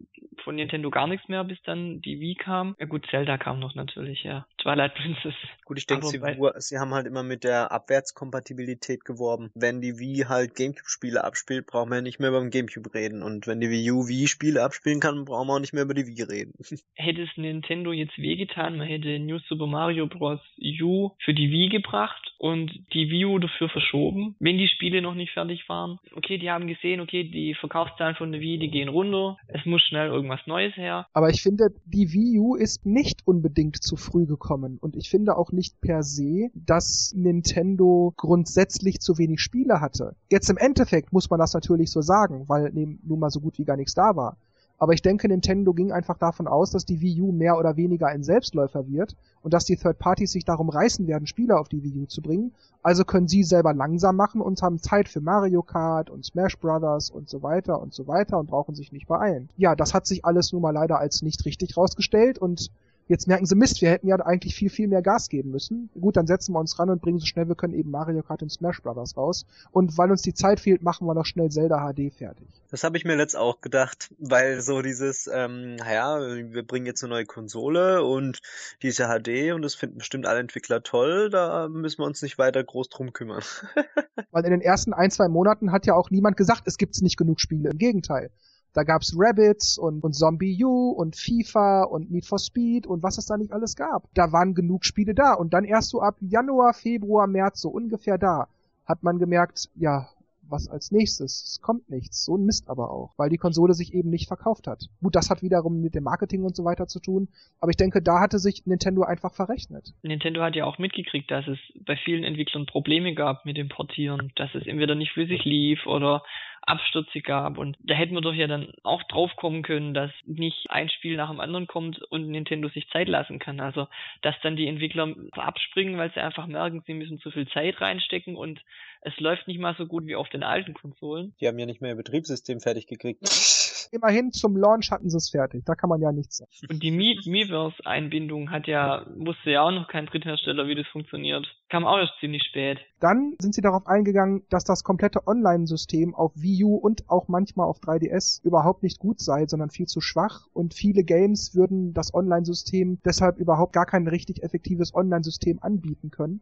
von Nintendo gar nichts mehr, bis dann die Wii kam. Ja gut, Zelda kam noch natürlich, ja. Twilight Princess. Gut, ich denke, sie, sie haben halt immer mit der Abwärtskompatibilität geworben. Wenn die Wii halt Gamecube-Spiele abspielt, brauchen wir ja nicht mehr beim Gamecube reden. Und wenn die Wii U Wii-Spiele abspielen kann, brauchen wir auch nicht mehr über die Wii reden. hätte es Nintendo jetzt wehgetan, man hätte New Super Mario Bros. U für die Wii gebracht und die Wii U dafür verschoben, wenn die Spiele noch nicht fertig waren. Okay, die haben gesehen, okay, die Verkaufszahlen von der Wii, die gehen runter, es muss schnell irgendwas Neues her. Aber ich finde, die Wii U ist nicht unbedingt zu früh gekommen und ich finde auch nicht per se, dass Nintendo grundsätzlich zu wenig Spiele hatte. Jetzt im Endeffekt muss man das natürlich so sagen, weil nun mal so gut wie gar nichts da war. Aber ich denke, Nintendo ging einfach davon aus, dass die Wii U mehr oder weniger ein Selbstläufer wird und dass die Third Parties sich darum reißen werden, Spiele auf die Wii U zu bringen. Also können sie selber langsam machen und haben Zeit für Mario Kart und Smash Brothers und so weiter und so weiter und brauchen sich nicht beeilen. Ja, das hat sich alles nun mal leider als nicht richtig rausgestellt und Jetzt merken sie, Mist, wir hätten ja eigentlich viel, viel mehr Gas geben müssen. Gut, dann setzen wir uns ran und bringen so schnell wir können eben Mario Kart und Smash Brothers raus. Und weil uns die Zeit fehlt, machen wir noch schnell Zelda HD fertig. Das habe ich mir letzt auch gedacht, weil so dieses, ähm, naja, wir bringen jetzt eine neue Konsole und die ist ja HD und das finden bestimmt alle Entwickler toll, da müssen wir uns nicht weiter groß drum kümmern. weil in den ersten ein, zwei Monaten hat ja auch niemand gesagt, es gibt nicht genug Spiele. Im Gegenteil. Da gab's Rabbits und, und Zombie U und FIFA und Need for Speed und was es da nicht alles gab. Da waren genug Spiele da und dann erst so ab Januar, Februar, März so ungefähr da hat man gemerkt, ja, was als nächstes? Es kommt nichts. So ein Mist aber auch, weil die Konsole sich eben nicht verkauft hat. Gut, das hat wiederum mit dem Marketing und so weiter zu tun, aber ich denke, da hatte sich Nintendo einfach verrechnet. Nintendo hat ja auch mitgekriegt, dass es bei vielen Entwicklern Probleme gab mit dem Portieren, dass es entweder nicht flüssig lief oder Abstürze gab und da hätten wir doch ja dann auch drauf kommen können, dass nicht ein Spiel nach dem anderen kommt und Nintendo sich Zeit lassen kann. Also, dass dann die Entwickler abspringen, weil sie einfach merken, sie müssen zu viel Zeit reinstecken und es läuft nicht mal so gut wie auf den alten Konsolen. Die haben ja nicht mehr ihr Betriebssystem fertig gekriegt. immerhin zum Launch hatten sie es fertig. Da kann man ja nichts sagen. Und die Miiverse-Einbindung hat ja, wusste ja auch noch kein Dritthersteller, wie das funktioniert. Kam auch erst ziemlich spät. Dann sind sie darauf eingegangen, dass das komplette Online-System auf Wii U und auch manchmal auf 3DS überhaupt nicht gut sei, sondern viel zu schwach und viele Games würden das Online-System deshalb überhaupt gar kein richtig effektives Online-System anbieten können.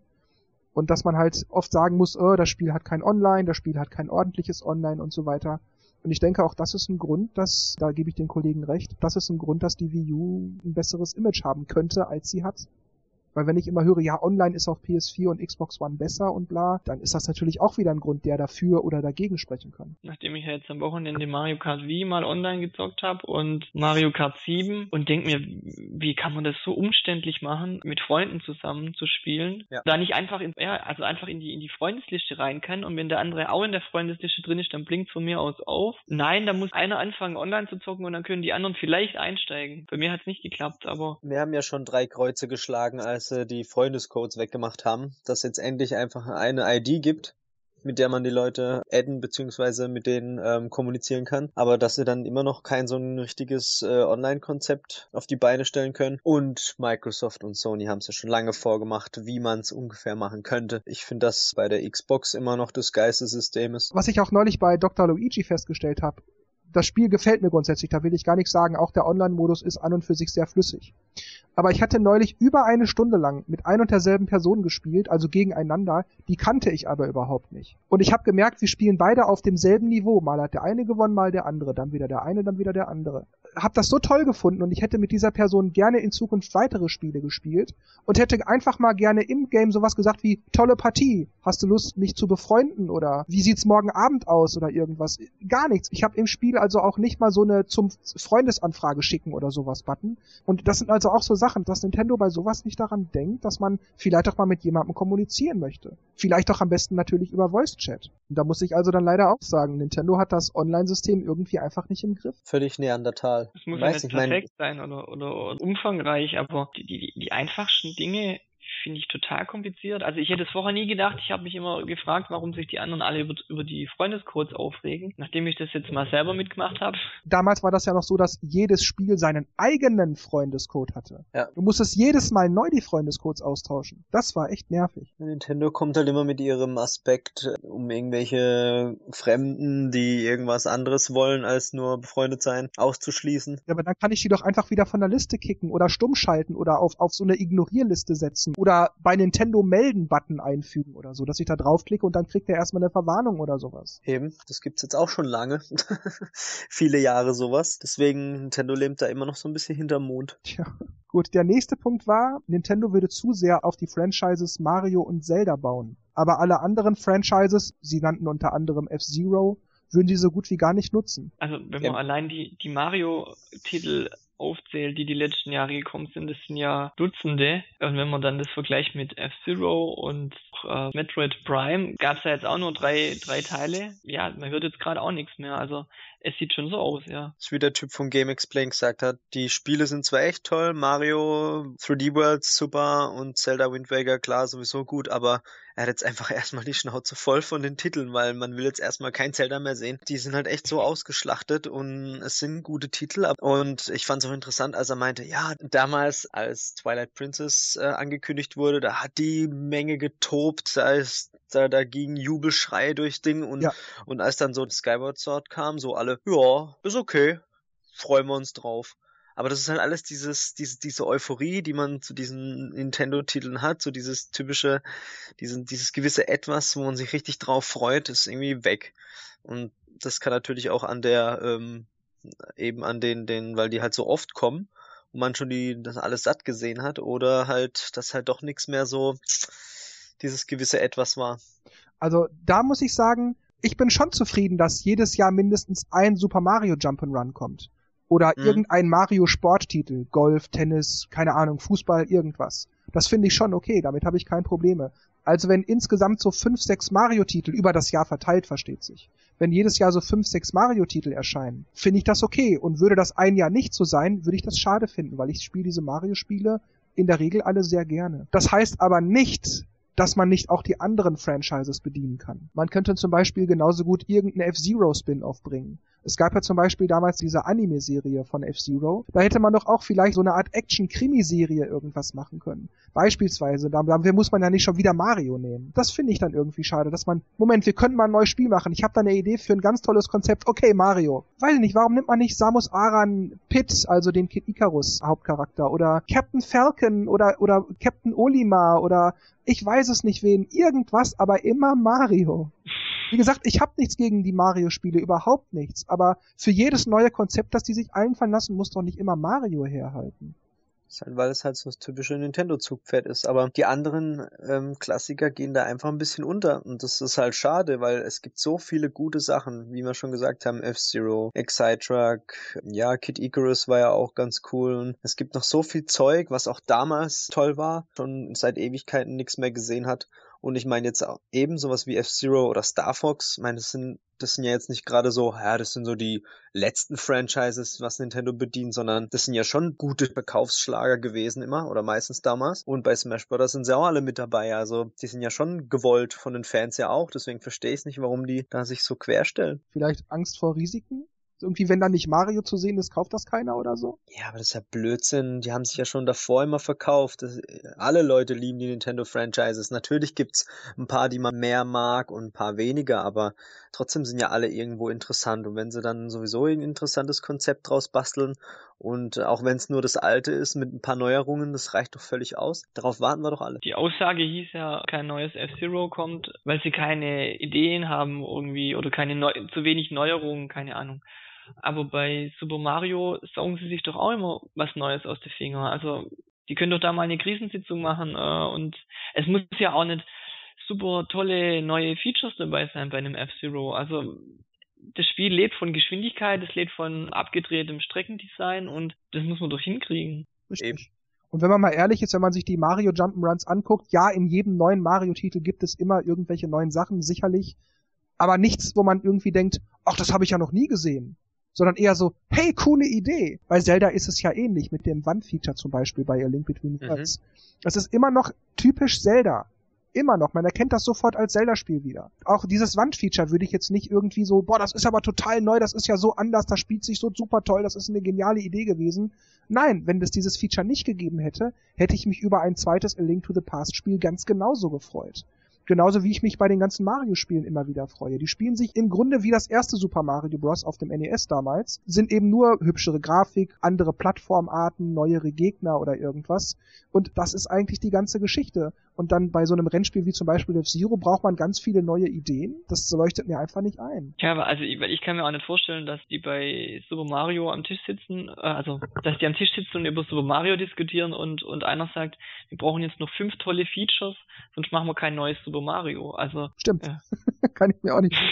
Und dass man halt oft sagen muss, oh, das Spiel hat kein Online, das Spiel hat kein ordentliches Online und so weiter. Und ich denke auch, das ist ein Grund, dass, da gebe ich den Kollegen recht, das ist ein Grund, dass die Wii U ein besseres Image haben könnte, als sie hat. Weil wenn ich immer höre, ja, online ist auf PS4 und Xbox One besser und bla, dann ist das natürlich auch wieder ein Grund, der dafür oder dagegen sprechen kann. Nachdem ich ja jetzt am Wochenende Mario Kart Wii mal online gezockt habe und Mario Kart 7 und denk mir, wie kann man das so umständlich machen, mit Freunden zusammen zu spielen, ja. da nicht einfach in, ja, also einfach in die, in die Freundesliste rein kann und wenn der andere auch in der Freundesliste drin ist, dann blinkt von mir aus auf. Nein, da muss einer anfangen online zu zocken und dann können die anderen vielleicht einsteigen. Bei mir hat es nicht geklappt, aber. Wir haben ja schon drei Kreuze geschlagen, als sie die Freundescodes weggemacht haben, dass jetzt endlich einfach eine ID gibt, mit der man die Leute adden bzw. mit denen ähm, kommunizieren kann, aber dass sie dann immer noch kein so ein richtiges äh, Online-Konzept auf die Beine stellen können. Und Microsoft und Sony haben es ja schon lange vorgemacht, wie man es ungefähr machen könnte. Ich finde das bei der Xbox immer noch das geilste System ist. Was ich auch neulich bei Dr. Luigi festgestellt habe, das Spiel gefällt mir grundsätzlich, da will ich gar nichts sagen. Auch der Online-Modus ist an und für sich sehr flüssig. Aber ich hatte neulich über eine Stunde lang mit ein und derselben Person gespielt, also gegeneinander, die kannte ich aber überhaupt nicht. Und ich habe gemerkt, wir spielen beide auf demselben Niveau. Mal hat der eine gewonnen, mal der andere, dann wieder der eine, dann wieder der andere. Hab das so toll gefunden und ich hätte mit dieser Person gerne in Zukunft weitere Spiele gespielt und hätte einfach mal gerne im Game sowas gesagt wie tolle Partie, hast du Lust mich zu befreunden oder wie sieht's morgen Abend aus oder irgendwas. Gar nichts. Ich habe im Spiel also auch nicht mal so eine zum Freundesanfrage schicken oder sowas Button und das sind also auch so Sachen, dass Nintendo bei sowas nicht daran denkt, dass man vielleicht auch mal mit jemandem kommunizieren möchte. Vielleicht auch am besten natürlich über Voice Chat. Und da muss ich also dann leider auch sagen, Nintendo hat das Online-System irgendwie einfach nicht im Griff. Völlig Neandertal. Es muss ja nicht perfekt sein oder, oder, oder umfangreich, aber die, die, die einfachsten Dinge finde ich total kompliziert. Also ich hätte es vorher nie gedacht. Ich habe mich immer gefragt, warum sich die anderen alle über, über die Freundescodes aufregen, nachdem ich das jetzt mal selber mitgemacht habe. Damals war das ja noch so, dass jedes Spiel seinen eigenen Freundescode hatte. Ja. Du musstest jedes Mal neu die Freundescodes austauschen. Das war echt nervig. Nintendo kommt halt immer mit ihrem Aspekt, um irgendwelche Fremden, die irgendwas anderes wollen als nur befreundet sein, auszuschließen. Ja, aber dann kann ich die doch einfach wieder von der Liste kicken oder stumm schalten oder auf, auf so eine Ignorierliste setzen oder bei Nintendo melden-Button einfügen oder so, dass ich da draufklicke und dann kriegt er erstmal eine Verwarnung oder sowas. Eben, das gibt's jetzt auch schon lange. Viele Jahre sowas. Deswegen Nintendo lebt da immer noch so ein bisschen hinterm Mond. Tja. Gut, der nächste Punkt war, Nintendo würde zu sehr auf die Franchises Mario und Zelda bauen. Aber alle anderen Franchises, sie nannten unter anderem F-Zero, würden die so gut wie gar nicht nutzen. Also wenn man ja. allein die, die Mario-Titel aufzählt, die die letzten Jahre gekommen sind, das sind ja Dutzende. Und wenn man dann das vergleicht mit F-Zero und äh, Metroid Prime, gab es ja jetzt auch nur drei, drei Teile. Ja, man hört jetzt gerade auch nichts mehr. Also es sieht schon so aus, ja. Das ist wie der Typ von Game Explain gesagt hat. Die Spiele sind zwar echt toll, Mario, 3D Worlds super und Zelda Wind Waker klar sowieso gut, aber er hat jetzt einfach erstmal die Schnauze voll von den Titeln, weil man will jetzt erstmal kein Zelda mehr sehen. Die sind halt echt so ausgeschlachtet und es sind gute Titel. Und ich fand es auch interessant, als er meinte, ja, damals, als Twilight Princess äh, angekündigt wurde, da hat die Menge getobt, da ist da, da ging Jubelschrei durchs Ding und, ja. und als dann so Skyward Sword kam, so alle, ja, ist okay, freuen wir uns drauf. Aber das ist halt alles dieses, diese, diese Euphorie, die man zu diesen Nintendo-Titeln hat, so dieses typische, diesen, dieses gewisse Etwas, wo man sich richtig drauf freut, ist irgendwie weg. Und das kann natürlich auch an der, ähm, eben an den, den, weil die halt so oft kommen und man schon die, das alles satt gesehen hat, oder halt, dass halt doch nichts mehr so dieses gewisse Etwas war. Also da muss ich sagen, ich bin schon zufrieden, dass jedes Jahr mindestens ein Super Mario Jump'n'Run kommt. Oder mhm. irgendein Mario Sporttitel, Golf, Tennis, keine Ahnung, Fußball, irgendwas. Das finde ich schon okay, damit habe ich kein Probleme. Also wenn insgesamt so fünf, sechs Mario-Titel über das Jahr verteilt, versteht sich. Wenn jedes Jahr so fünf, sechs Mario-Titel erscheinen, finde ich das okay. Und würde das ein Jahr nicht so sein, würde ich das schade finden, weil ich spiele diese Mario-Spiele in der Regel alle sehr gerne. Das heißt aber nicht, dass man nicht auch die anderen Franchises bedienen kann. Man könnte zum Beispiel genauso gut irgendeine F-Zero Spin-off bringen. Es gab ja zum Beispiel damals diese Anime-Serie von F-Zero. Da hätte man doch auch vielleicht so eine Art Action-Krimi-Serie irgendwas machen können. Beispielsweise, da, da muss man ja nicht schon wieder Mario nehmen. Das finde ich dann irgendwie schade, dass man, Moment, wir können mal ein neues Spiel machen. Ich habe da eine Idee für ein ganz tolles Konzept. Okay, Mario. Weiß ich nicht, warum nimmt man nicht Samus Aran Pitt, also den Kid Icarus Hauptcharakter, oder Captain Falcon oder, oder Captain Olimar oder ich weiß es nicht wen, irgendwas, aber immer Mario. Wie gesagt, ich habe nichts gegen die Mario-Spiele, überhaupt nichts. Aber für jedes neue Konzept, das die sich einfallen lassen, muss doch nicht immer Mario herhalten. Halt, weil es halt so das typische Nintendo-Zugpferd ist. Aber die anderen ähm, Klassiker gehen da einfach ein bisschen unter. Und das ist halt schade, weil es gibt so viele gute Sachen, wie wir schon gesagt haben, F-Zero, Excitruck, ja, Kid Icarus war ja auch ganz cool. Und es gibt noch so viel Zeug, was auch damals toll war, schon seit Ewigkeiten nichts mehr gesehen hat. Und ich meine jetzt eben sowas wie F-Zero oder Star Fox, ich meine, das sind, das sind ja jetzt nicht gerade so, ja, das sind so die letzten Franchises, was Nintendo bedient, sondern das sind ja schon gute Verkaufsschlager gewesen immer oder meistens damals. Und bei Smash Bros. sind sie auch alle mit dabei, also die sind ja schon gewollt von den Fans ja auch, deswegen verstehe ich nicht, warum die da sich so querstellen. Vielleicht Angst vor Risiken? Irgendwie, wenn da nicht Mario zu sehen ist, kauft das keiner oder so? Ja, aber das ist ja Blödsinn. Die haben sich ja schon davor immer verkauft. Das, alle Leute lieben die Nintendo-Franchises. Natürlich gibt's ein paar, die man mehr mag und ein paar weniger, aber trotzdem sind ja alle irgendwo interessant. Und wenn sie dann sowieso ein interessantes Konzept draus basteln und auch wenn es nur das alte ist mit ein paar Neuerungen, das reicht doch völlig aus. Darauf warten wir doch alle. Die Aussage hieß ja, kein neues F-Zero kommt, weil sie keine Ideen haben irgendwie oder keine Neu zu wenig Neuerungen, keine Ahnung. Aber bei Super Mario saugen sie sich doch auch immer was Neues aus den Fingern. Also die können doch da mal eine Krisensitzung machen äh, und es muss ja auch nicht super tolle neue Features dabei sein bei einem F-Zero. Also das Spiel lebt von Geschwindigkeit, es lebt von abgedrehtem Streckendesign und das muss man doch hinkriegen. Richtig. Und wenn man mal ehrlich ist, wenn man sich die Mario Jump'n'Runs anguckt, ja, in jedem neuen Mario-Titel gibt es immer irgendwelche neuen Sachen, sicherlich. Aber nichts, wo man irgendwie denkt, ach, das habe ich ja noch nie gesehen sondern eher so, hey, coole Idee. Bei Zelda ist es ja ähnlich mit dem Wandfeature zum Beispiel bei A Link Between mhm. Worlds. Mhm. Das ist immer noch typisch Zelda. Immer noch. Man erkennt das sofort als Zelda-Spiel wieder. Auch dieses Wandfeature würde ich jetzt nicht irgendwie so, boah, das ist aber total neu, das ist ja so anders, das spielt sich so super toll, das ist eine geniale Idee gewesen. Nein, wenn es dieses Feature nicht gegeben hätte, hätte ich mich über ein zweites A Link to the Past Spiel ganz genauso gefreut. Genauso wie ich mich bei den ganzen Mario-Spielen immer wieder freue. Die spielen sich im Grunde wie das erste Super Mario Bros. auf dem NES damals, sind eben nur hübschere Grafik, andere Plattformarten, neuere Gegner oder irgendwas. Und das ist eigentlich die ganze Geschichte. Und dann bei so einem Rennspiel wie zum Beispiel F-Zero braucht man ganz viele neue Ideen. Das leuchtet mir einfach nicht ein. Ja, aber also ich, ich kann mir auch nicht vorstellen, dass die bei Super Mario am Tisch sitzen, äh, also dass die am Tisch sitzen und über Super Mario diskutieren und, und einer sagt, wir brauchen jetzt noch fünf tolle Features, sonst machen wir kein neues Super Mario. Also Stimmt. Ja. kann ich mir auch nicht.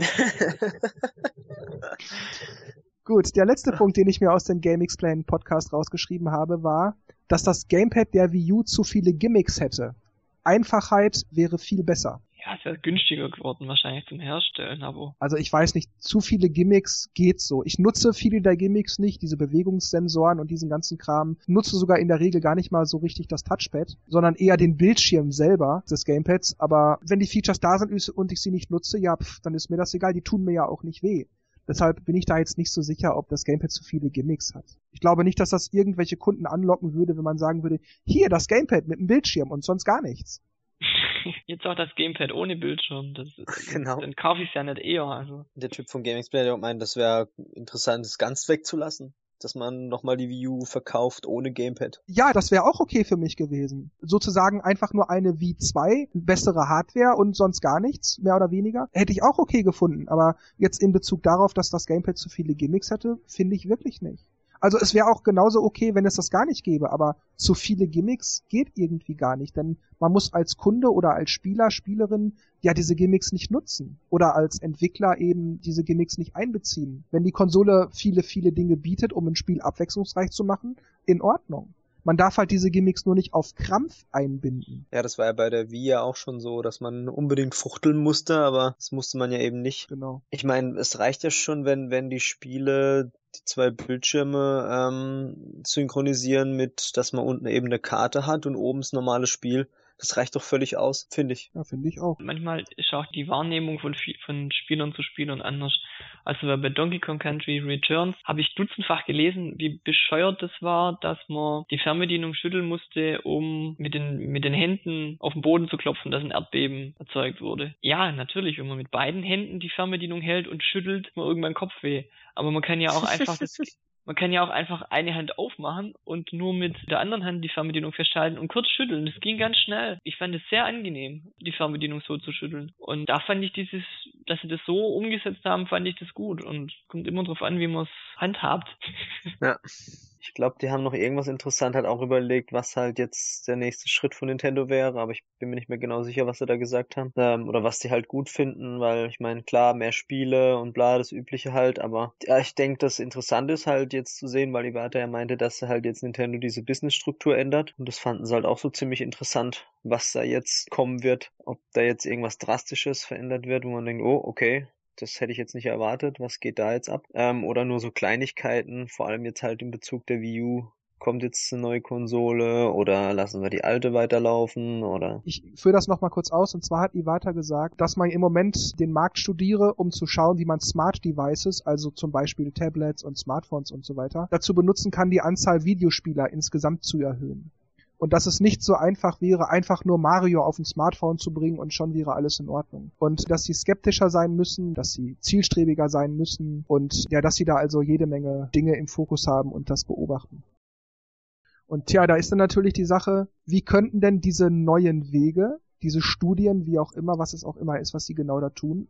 Gut, der letzte Punkt, den ich mir aus dem Game Explain Podcast rausgeschrieben habe, war, dass das Gamepad der Wii U zu viele Gimmicks hätte. Einfachheit wäre viel besser. Ja, es wäre günstiger geworden wahrscheinlich zum Herstellen, aber. Also ich weiß nicht, zu viele Gimmicks geht so. Ich nutze viele der Gimmicks nicht, diese Bewegungssensoren und diesen ganzen Kram. Nutze sogar in der Regel gar nicht mal so richtig das Touchpad, sondern eher den Bildschirm selber des Gamepads. Aber wenn die Features da sind und ich sie nicht nutze, ja, pff, dann ist mir das egal. Die tun mir ja auch nicht weh. Deshalb bin ich da jetzt nicht so sicher, ob das Gamepad zu viele Gimmicks hat. Ich glaube nicht, dass das irgendwelche Kunden anlocken würde, wenn man sagen würde, hier das Gamepad mit einem Bildschirm und sonst gar nichts. Jetzt auch das Gamepad ohne Bildschirm. Das, genau. Dann kaufe ich es ja nicht eher. Also. Der Typ von GameXplayer meint, das wäre interessant, es ganz wegzulassen dass man nochmal die Wii U verkauft ohne Gamepad. Ja, das wäre auch okay für mich gewesen. Sozusagen einfach nur eine Wii 2, bessere Hardware und sonst gar nichts, mehr oder weniger. Hätte ich auch okay gefunden. Aber jetzt in Bezug darauf, dass das Gamepad zu viele Gimmicks hätte, finde ich wirklich nicht. Also es wäre auch genauso okay, wenn es das gar nicht gäbe, aber zu viele Gimmicks geht irgendwie gar nicht, denn man muss als Kunde oder als Spieler, Spielerin ja diese Gimmicks nicht nutzen oder als Entwickler eben diese Gimmicks nicht einbeziehen. Wenn die Konsole viele, viele Dinge bietet, um ein Spiel abwechslungsreich zu machen, in Ordnung. Man darf halt diese Gimmicks nur nicht auf Krampf einbinden. Ja, das war ja bei der Wii ja auch schon so, dass man unbedingt fuchteln musste, aber das musste man ja eben nicht. Genau. Ich meine, es reicht ja schon, wenn, wenn die Spiele die zwei Bildschirme ähm, synchronisieren mit, dass man unten eben eine Karte hat und oben das normale Spiel. Das reicht doch völlig aus, finde ich. Ja, finde ich auch. Manchmal ist auch die Wahrnehmung von, von Spielern zu Spielern anders. Also bei Donkey Kong Country Returns habe ich dutzendfach gelesen, wie bescheuert das war, dass man die Fernbedienung schütteln musste, um mit den, mit den Händen auf den Boden zu klopfen, dass ein Erdbeben erzeugt wurde. Ja, natürlich, wenn man mit beiden Händen die Fernbedienung hält und schüttelt, man irgendwann Kopfweh. Aber man kann ja auch einfach das, man kann ja auch einfach eine Hand aufmachen und nur mit der anderen Hand die Fernbedienung festhalten und kurz schütteln. Das ging ganz schnell. Ich fand es sehr angenehm, die Fernbedienung so zu schütteln. Und da fand ich dieses, dass sie das so umgesetzt haben, fand ich das gut. Und kommt immer drauf an, wie man es handhabt. Ja. Ich glaube, die haben noch irgendwas interessant halt auch überlegt, was halt jetzt der nächste Schritt von Nintendo wäre, aber ich bin mir nicht mehr genau sicher, was sie da gesagt haben. Ähm, oder was die halt gut finden, weil ich meine, klar, mehr Spiele und bla, das Übliche halt, aber ja, ich denke, das Interessante ist halt jetzt zu sehen, weil Iwata ja meinte, dass halt jetzt Nintendo diese Businessstruktur ändert. Und das fanden sie halt auch so ziemlich interessant, was da jetzt kommen wird, ob da jetzt irgendwas Drastisches verändert wird, wo man denkt, oh, okay, das hätte ich jetzt nicht erwartet. Was geht da jetzt ab? Ähm, oder nur so Kleinigkeiten, vor allem jetzt halt in Bezug der Wii U. Kommt jetzt eine neue Konsole oder lassen wir die alte weiterlaufen oder? Ich führe das nochmal kurz aus und zwar hat Iwata gesagt, dass man im Moment den Markt studiere, um zu schauen, wie man Smart Devices, also zum Beispiel Tablets und Smartphones und so weiter, dazu benutzen kann, die Anzahl Videospieler insgesamt zu erhöhen und dass es nicht so einfach wäre, einfach nur Mario auf ein Smartphone zu bringen und schon wäre alles in Ordnung. Und dass sie skeptischer sein müssen, dass sie zielstrebiger sein müssen und ja, dass sie da also jede Menge Dinge im Fokus haben und das beobachten. Und tja, da ist dann natürlich die Sache, wie könnten denn diese neuen Wege, diese Studien, wie auch immer, was es auch immer ist, was sie genau da tun,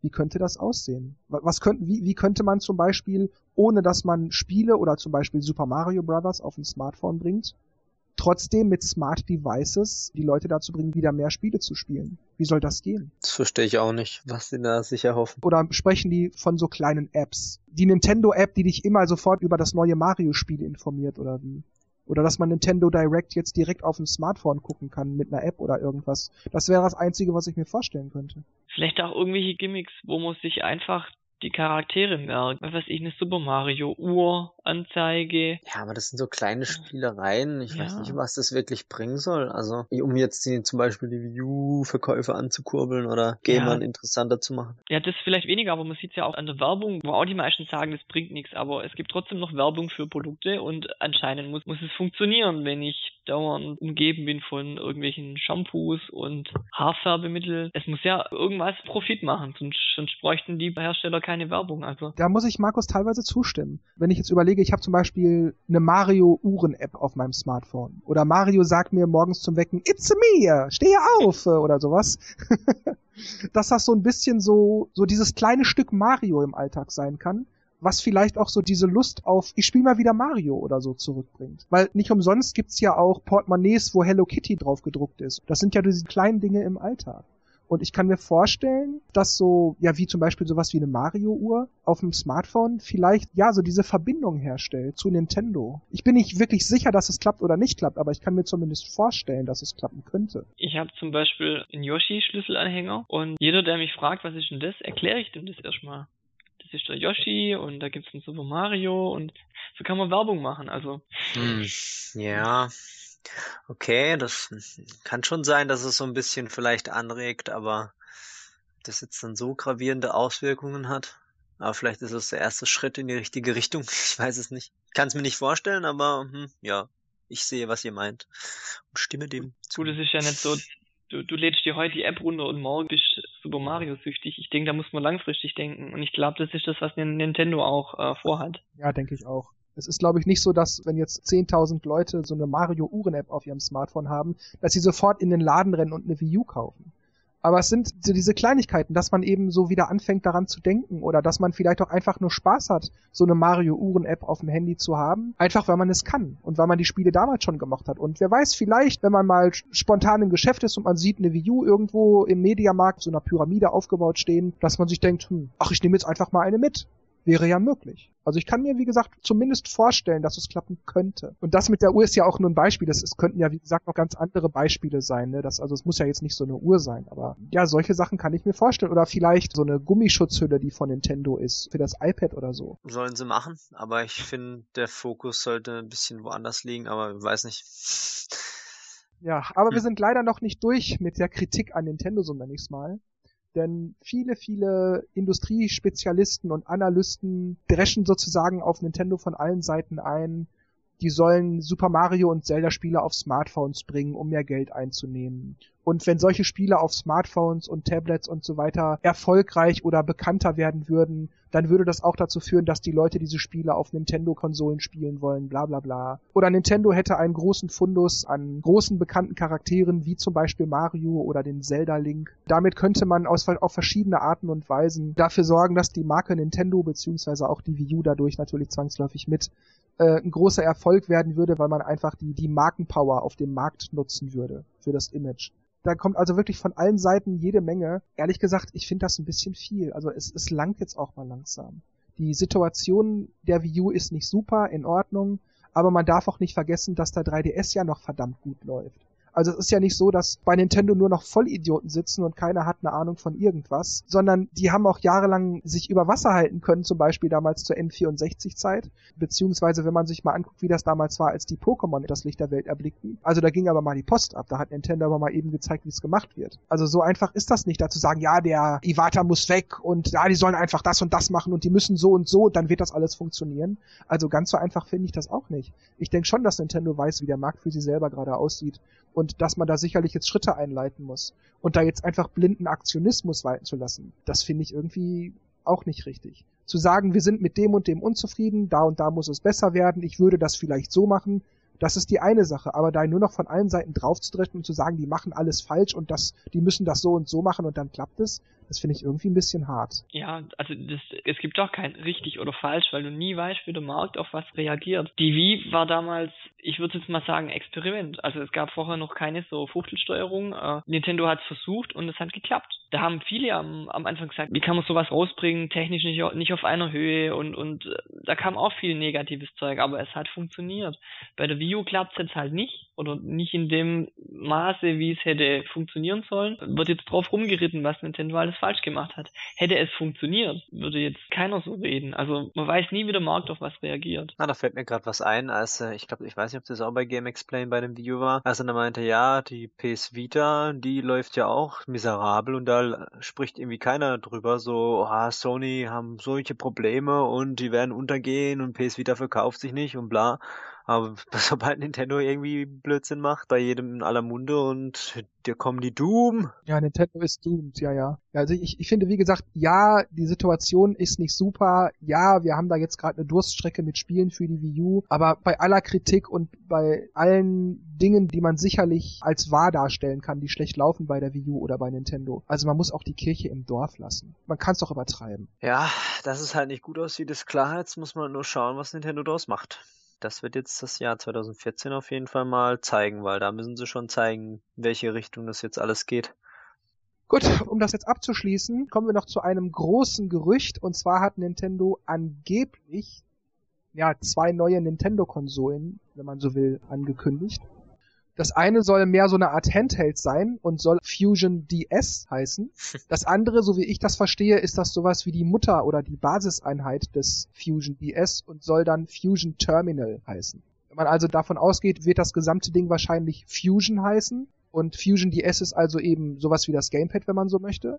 wie könnte das aussehen? Was könnten, wie, wie könnte man zum Beispiel, ohne dass man Spiele oder zum Beispiel Super Mario Brothers auf ein Smartphone bringt, trotzdem mit Smart Devices die Leute dazu bringen, wieder mehr Spiele zu spielen. Wie soll das gehen? Das verstehe ich auch nicht, was die da sicher hoffen. Oder sprechen die von so kleinen Apps? Die Nintendo-App, die dich immer sofort über das neue Mario-Spiel informiert oder wie? Oder dass man Nintendo Direct jetzt direkt auf dem Smartphone gucken kann mit einer App oder irgendwas. Das wäre das Einzige, was ich mir vorstellen könnte. Vielleicht auch irgendwelche Gimmicks, wo man sich einfach die Charaktere merkt. Was weiß ich, eine Super Mario Uhr, Anzeige. Ja, aber das sind so kleine Spielereien. Ich ja. weiß nicht, was das wirklich bringen soll. Also, um jetzt die, zum Beispiel die Wii U-Verkäufe anzukurbeln oder Gamern ja. interessanter zu machen. Ja, das vielleicht weniger, aber man sieht es ja auch an der Werbung, wo auch die meisten sagen, das bringt nichts. Aber es gibt trotzdem noch Werbung für Produkte und anscheinend muss, muss es funktionieren, wenn ich dauernd umgeben bin von irgendwelchen Shampoos und Haarfärbemittel. Es muss ja irgendwas Profit machen, sonst, sonst bräuchten die Hersteller keine Werbung. Also. Da muss ich Markus teilweise zustimmen. Wenn ich jetzt überlege, ich habe zum Beispiel eine Mario-Uhren-App auf meinem Smartphone. Oder Mario sagt mir morgens zum Wecken, It's me, stehe auf oder sowas. Dass das so ein bisschen so, so dieses kleine Stück Mario im Alltag sein kann was vielleicht auch so diese Lust auf, ich spiele mal wieder Mario oder so zurückbringt. Weil nicht umsonst gibt's ja auch Portemonnaies, wo Hello Kitty drauf gedruckt ist. Das sind ja diese kleinen Dinge im Alltag. Und ich kann mir vorstellen, dass so, ja, wie zum Beispiel sowas wie eine Mario-Uhr auf einem Smartphone vielleicht, ja, so diese Verbindung herstellt zu Nintendo. Ich bin nicht wirklich sicher, dass es klappt oder nicht klappt, aber ich kann mir zumindest vorstellen, dass es klappen könnte. Ich habe zum Beispiel einen Yoshi-Schlüsselanhänger und jeder, der mich fragt, was ist denn das, erkläre ich dem das erstmal das ist der Yoshi und da gibt's einen Super Mario und so kann man Werbung machen, also. Hm, ja, Okay, das kann schon sein, dass es so ein bisschen vielleicht anregt, aber das jetzt dann so gravierende Auswirkungen hat. Aber vielleicht ist es der erste Schritt in die richtige Richtung. Ich weiß es nicht. Ich kann es mir nicht vorstellen, aber hm, ja, ich sehe, was ihr meint und stimme dem zu. Gut, es ist ja nicht so, du, du lädst dir heute die App runter und morgen bist Super Mario süchtig. Ich denke, da muss man langfristig denken. Und ich glaube, das ist das, was Nintendo auch äh, vorhat. Ja, denke ich auch. Es ist, glaube ich, nicht so, dass wenn jetzt 10.000 Leute so eine Mario-Uhren-App auf ihrem Smartphone haben, dass sie sofort in den Laden rennen und eine Wii U kaufen. Aber es sind so diese Kleinigkeiten, dass man eben so wieder anfängt daran zu denken oder dass man vielleicht auch einfach nur Spaß hat, so eine Mario-Uhren-App auf dem Handy zu haben, einfach weil man es kann und weil man die Spiele damals schon gemacht hat. Und wer weiß, vielleicht, wenn man mal spontan im Geschäft ist und man sieht eine Wii U irgendwo im Mediamarkt so einer Pyramide aufgebaut stehen, dass man sich denkt, hm, ach, ich nehme jetzt einfach mal eine mit wäre ja möglich. Also ich kann mir, wie gesagt, zumindest vorstellen, dass es klappen könnte. Und das mit der Uhr ist ja auch nur ein Beispiel. Es könnten ja, wie gesagt, noch ganz andere Beispiele sein. Ne? Das, also es muss ja jetzt nicht so eine Uhr sein. Aber ja, solche Sachen kann ich mir vorstellen. Oder vielleicht so eine Gummischutzhülle, die von Nintendo ist, für das iPad oder so. Sollen sie machen. Aber ich finde, der Fokus sollte ein bisschen woanders liegen. Aber ich weiß nicht Ja, aber hm. wir sind leider noch nicht durch mit der Kritik an Nintendo, so nenne ich es mal. Denn viele, viele Industriespezialisten und Analysten dreschen sozusagen auf Nintendo von allen Seiten ein, die sollen Super Mario und Zelda Spiele auf Smartphones bringen, um mehr Geld einzunehmen. Und wenn solche Spiele auf Smartphones und Tablets und so weiter erfolgreich oder bekannter werden würden, dann würde das auch dazu führen, dass die Leute diese Spiele auf Nintendo-Konsolen spielen wollen, bla bla bla. Oder Nintendo hätte einen großen Fundus an großen bekannten Charakteren, wie zum Beispiel Mario oder den Zelda-Link. Damit könnte man aus, auf verschiedene Arten und Weisen dafür sorgen, dass die Marke Nintendo beziehungsweise auch die Wii U dadurch natürlich zwangsläufig mit äh, ein großer Erfolg werden würde, weil man einfach die, die Markenpower auf dem Markt nutzen würde für das Image. Da kommt also wirklich von allen Seiten jede Menge. Ehrlich gesagt, ich finde das ein bisschen viel. Also es, es langt jetzt auch mal langsam. Die Situation der Wii U ist nicht super, in Ordnung, aber man darf auch nicht vergessen, dass der 3DS ja noch verdammt gut läuft. Also es ist ja nicht so, dass bei Nintendo nur noch Vollidioten sitzen und keiner hat eine Ahnung von irgendwas, sondern die haben auch jahrelang sich über Wasser halten können, zum Beispiel damals zur N64-Zeit, beziehungsweise wenn man sich mal anguckt, wie das damals war, als die Pokémon das Licht der Welt erblickten. Also da ging aber mal die Post ab, da hat Nintendo aber mal eben gezeigt, wie es gemacht wird. Also so einfach ist das nicht, da zu sagen, ja, der Iwata muss weg und ja, die sollen einfach das und das machen und die müssen so und so, dann wird das alles funktionieren. Also ganz so einfach finde ich das auch nicht. Ich denke schon, dass Nintendo weiß, wie der Markt für sie selber gerade aussieht und dass man da sicherlich jetzt Schritte einleiten muss. Und da jetzt einfach blinden Aktionismus walten zu lassen, das finde ich irgendwie auch nicht richtig. Zu sagen, wir sind mit dem und dem unzufrieden, da und da muss es besser werden, ich würde das vielleicht so machen, das ist die eine Sache, aber da nur noch von allen Seiten draufzudreschen und zu sagen, die machen alles falsch und das, die müssen das so und so machen und dann klappt es, das finde ich irgendwie ein bisschen hart. Ja, also das, es gibt auch kein richtig oder falsch, weil du nie weißt, wie der Markt auf was reagiert. Die Wii war damals, ich würde jetzt mal sagen, Experiment. Also es gab vorher noch keine so Fuchtelsteuerung. Äh, Nintendo hat es versucht und es hat geklappt. Da haben viele am, am Anfang gesagt, wie kann man sowas rausbringen, technisch nicht, nicht auf einer Höhe und, und äh, da kam auch viel negatives Zeug, aber es hat funktioniert. Bei der Wii U klappt es jetzt halt nicht oder nicht in dem Maße, wie es hätte funktionieren sollen. Wird jetzt drauf rumgeritten, was Nintendo alles falsch gemacht hat. Hätte es funktioniert, würde jetzt keiner so reden. Also man weiß nie, wie der Markt auf was reagiert. Na, da fällt mir gerade was ein, als äh, ich glaube, ich weiß nicht, ob das auch bei Game Explain bei dem Video war, als er dann meinte, ja, die PS Vita, die läuft ja auch miserabel und da spricht irgendwie keiner drüber, so, ah, Sony haben solche Probleme und die werden untergehen und PS Vita verkauft sich nicht und bla. Aber sobald Nintendo irgendwie Blödsinn macht, bei jedem in aller Munde und dir kommen die Doom. Ja, Nintendo ist doomed, ja, ja. Also ich, ich finde, wie gesagt, ja, die Situation ist nicht super. Ja, wir haben da jetzt gerade eine Durststrecke mit Spielen für die Wii U. Aber bei aller Kritik und bei allen Dingen, die man sicherlich als wahr darstellen kann, die schlecht laufen bei der Wii U oder bei Nintendo. Also man muss auch die Kirche im Dorf lassen. Man kann es doch übertreiben. Ja, dass es halt nicht gut aussieht, ist klar. Jetzt muss man nur schauen, was Nintendo daraus macht das wird jetzt das Jahr 2014 auf jeden Fall mal zeigen, weil da müssen sie schon zeigen, welche Richtung das jetzt alles geht. Gut, um das jetzt abzuschließen, kommen wir noch zu einem großen Gerücht. Und zwar hat Nintendo angeblich ja zwei neue Nintendo-Konsolen, wenn man so will, angekündigt. Das eine soll mehr so eine Art Handheld sein und soll Fusion DS heißen. Das andere, so wie ich das verstehe, ist das sowas wie die Mutter oder die Basiseinheit des Fusion DS und soll dann Fusion Terminal heißen. Wenn man also davon ausgeht, wird das gesamte Ding wahrscheinlich Fusion heißen. Und Fusion DS ist also eben sowas wie das Gamepad, wenn man so möchte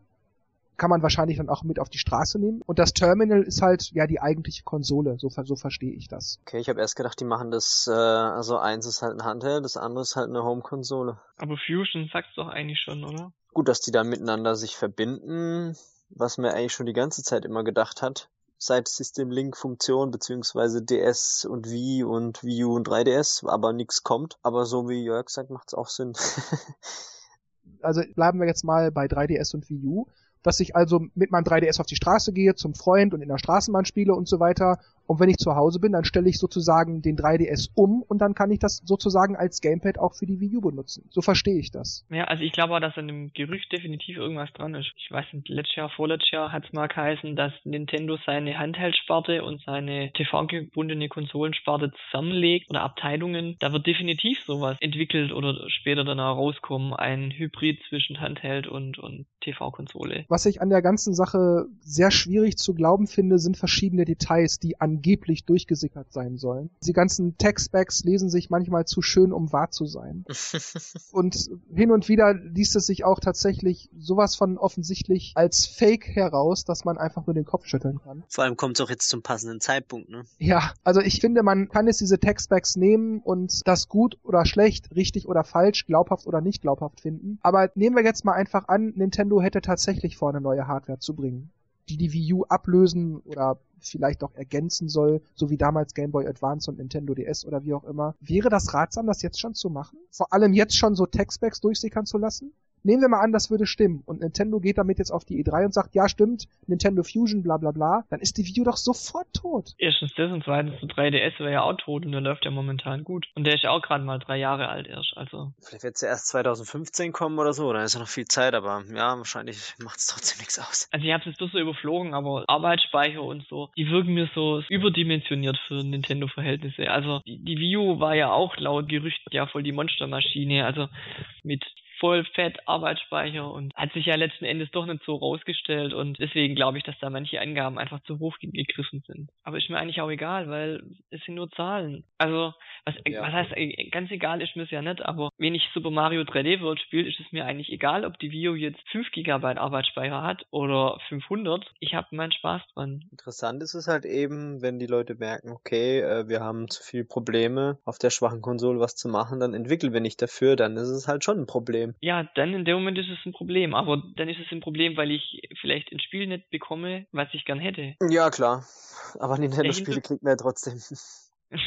kann man wahrscheinlich dann auch mit auf die Straße nehmen. Und das Terminal ist halt ja die eigentliche Konsole, so, so verstehe ich das. Okay, ich habe erst gedacht, die machen das, äh, also eins ist halt ein Handheld, das andere ist halt eine Home-Konsole. Aber Fusion sagst du doch eigentlich schon, oder? Gut, dass die dann miteinander sich verbinden, was mir eigentlich schon die ganze Zeit immer gedacht hat. Seit System Link Funktion beziehungsweise DS und Wii und Wii U und 3DS, aber nichts kommt. Aber so wie Jörg sagt, macht's auch Sinn. also bleiben wir jetzt mal bei 3DS und Wii U dass ich also mit meinem 3DS auf die Straße gehe, zum Freund und in der Straßenbahn spiele und so weiter und wenn ich zu Hause bin, dann stelle ich sozusagen den 3DS um und dann kann ich das sozusagen als Gamepad auch für die Wii U benutzen. So verstehe ich das. Ja, also ich glaube auch, dass an dem Gerücht definitiv irgendwas dran ist. Ich weiß nicht, letztes Jahr, vorletztes Jahr hat es mal geheißen, dass Nintendo seine Handheld-Sparte und seine TV-gebundene Konsolensparte zusammenlegt oder Abteilungen. Da wird definitiv sowas entwickelt oder später dann auch rauskommen. Ein Hybrid zwischen Handheld und, und TV-Konsole. Was ich an der ganzen Sache sehr schwierig zu glauben finde, sind verschiedene Details, die angeblich durchgesickert sein sollen. Die ganzen Tech-Specs lesen sich manchmal zu schön, um wahr zu sein. und hin und wieder liest es sich auch tatsächlich sowas von offensichtlich als Fake heraus, dass man einfach nur den Kopf schütteln kann. Vor allem kommt es auch jetzt zum passenden Zeitpunkt, ne? Ja, also ich finde, man kann jetzt diese Tech-Specs nehmen und das gut oder schlecht, richtig oder falsch, glaubhaft oder nicht glaubhaft finden. Aber nehmen wir jetzt mal einfach an, Nintendo hätte tatsächlich vor, eine neue Hardware zu bringen, die die Wii U ablösen oder vielleicht auch ergänzen soll, so wie damals Game Boy Advance und Nintendo DS oder wie auch immer. Wäre das ratsam, das jetzt schon zu machen? Vor allem jetzt schon so Tech-Specs durchsickern zu lassen? Nehmen wir mal an, das würde stimmen und Nintendo geht damit jetzt auf die E3 und sagt, ja stimmt, Nintendo Fusion, bla bla bla, dann ist die Wii U doch sofort tot. Erstens das und zweitens, der 3DS wäre ja auch tot und der läuft ja momentan gut. Und der ist ja auch gerade mal drei Jahre alt erst, also. Vielleicht wird es ja erst 2015 kommen oder so, da ist ja noch viel Zeit, aber ja, wahrscheinlich macht es trotzdem nichts aus. Also ich habe es jetzt bloß so überflogen, aber Arbeitsspeicher und so, die wirken mir so überdimensioniert für Nintendo-Verhältnisse. Also die, die Wii U war ja auch laut Gerüchten ja voll die Monstermaschine, also mit voll fett Arbeitsspeicher und hat sich ja letzten Endes doch nicht so rausgestellt und deswegen glaube ich, dass da manche Angaben einfach zu hoch gegriffen sind. Aber ist mir eigentlich auch egal, weil es sind nur Zahlen. Also, was, ja. was heißt, äh, ganz egal ist mir es ja nicht, aber wenn ich Super Mario 3D World spiele, ist es mir eigentlich egal, ob die Wii U jetzt 5 GB Arbeitsspeicher hat oder 500. Ich habe meinen Spaß dran. Interessant ist es halt eben, wenn die Leute merken, okay, äh, wir haben zu viele Probleme auf der schwachen Konsole was zu machen, dann entwickeln wir nicht dafür, dann ist es halt schon ein Problem. Problem. Ja, dann in dem Moment ist es ein Problem. Aber dann ist es ein Problem, weil ich vielleicht ein Spiel nicht bekomme, was ich gern hätte. Ja, klar. Aber Nintendo-Spiele kriegt man ja trotzdem.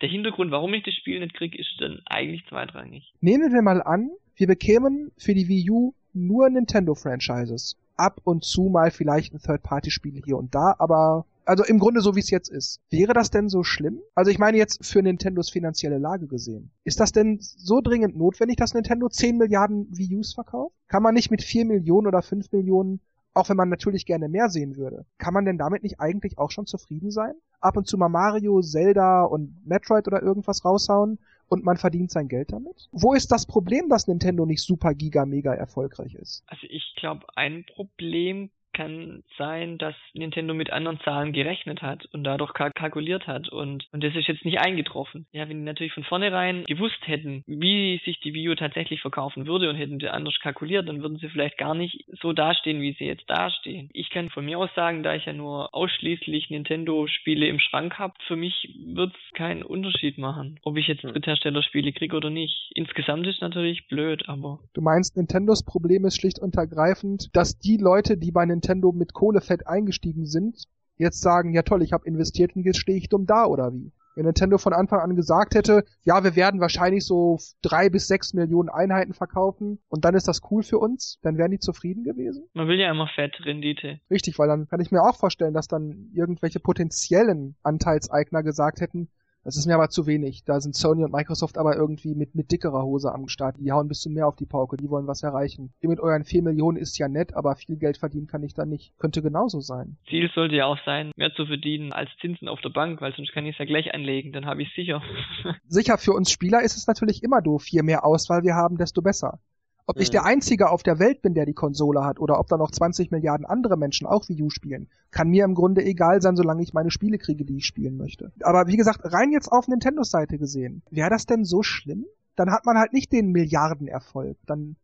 Der Hintergrund, warum ich das Spiel nicht kriege, ist dann eigentlich zweitrangig. Nehmen wir mal an, wir bekämen für die Wii U nur Nintendo-Franchises. Ab und zu mal vielleicht ein Third-Party-Spiel hier und da, aber also im Grunde so wie es jetzt ist. Wäre das denn so schlimm? Also ich meine jetzt für Nintendos finanzielle Lage gesehen. Ist das denn so dringend notwendig, dass Nintendo 10 Milliarden Wii U's verkauft? Kann man nicht mit 4 Millionen oder 5 Millionen auch wenn man natürlich gerne mehr sehen würde. Kann man denn damit nicht eigentlich auch schon zufrieden sein? Ab und zu mal Mario, Zelda und Metroid oder irgendwas raushauen und man verdient sein Geld damit? Wo ist das Problem, dass Nintendo nicht super giga mega erfolgreich ist? Also ich glaube, ein Problem kann sein, dass Nintendo mit anderen Zahlen gerechnet hat und dadurch kalkuliert hat und, und das ist jetzt nicht eingetroffen. Ja, wenn die natürlich von vornherein gewusst hätten, wie sich die Wii U tatsächlich verkaufen würde und hätten sie anders kalkuliert, dann würden sie vielleicht gar nicht so dastehen, wie sie jetzt dastehen. Ich kann von mir aus sagen, da ich ja nur ausschließlich Nintendo-Spiele im Schrank habe, für mich wird es keinen Unterschied machen, ob ich jetzt hm. Dritthersteller-Spiele kriege oder nicht. Insgesamt ist natürlich blöd, aber... Du meinst, Nintendos Problem ist schlicht und ergreifend, dass die Leute, die bei Nintendo Nintendo mit Kohlefett eingestiegen sind, jetzt sagen, ja toll, ich habe investiert und jetzt stehe ich dumm da oder wie? Wenn Nintendo von Anfang an gesagt hätte, ja, wir werden wahrscheinlich so drei bis sechs Millionen Einheiten verkaufen und dann ist das cool für uns, dann wären die zufrieden gewesen? Man will ja immer Fettrendite. Richtig, weil dann kann ich mir auch vorstellen, dass dann irgendwelche potenziellen Anteilseigner gesagt hätten, das ist mir aber zu wenig. Da sind Sony und Microsoft aber irgendwie mit, mit dickerer Hose am Start. Die hauen ein bisschen mehr auf die Pauke. Die wollen was erreichen. Ihr mit euren 4 Millionen ist ja nett, aber viel Geld verdienen kann ich da nicht. Könnte genauso sein. Ziel sollte ja auch sein, mehr zu verdienen als Zinsen auf der Bank, weil sonst kann ich es ja gleich anlegen. Dann habe ich sicher. sicher, für uns Spieler ist es natürlich immer doof. Je mehr Auswahl wir haben, desto besser. Ob ich der mhm. Einzige auf der Welt bin, der die Konsole hat, oder ob da noch 20 Milliarden andere Menschen auch Wii U spielen, kann mir im Grunde egal sein, solange ich meine Spiele kriege, die ich spielen möchte. Aber wie gesagt, rein jetzt auf Nintendos Seite gesehen, wäre das denn so schlimm? Dann hat man halt nicht den Milliardenerfolg. Dann,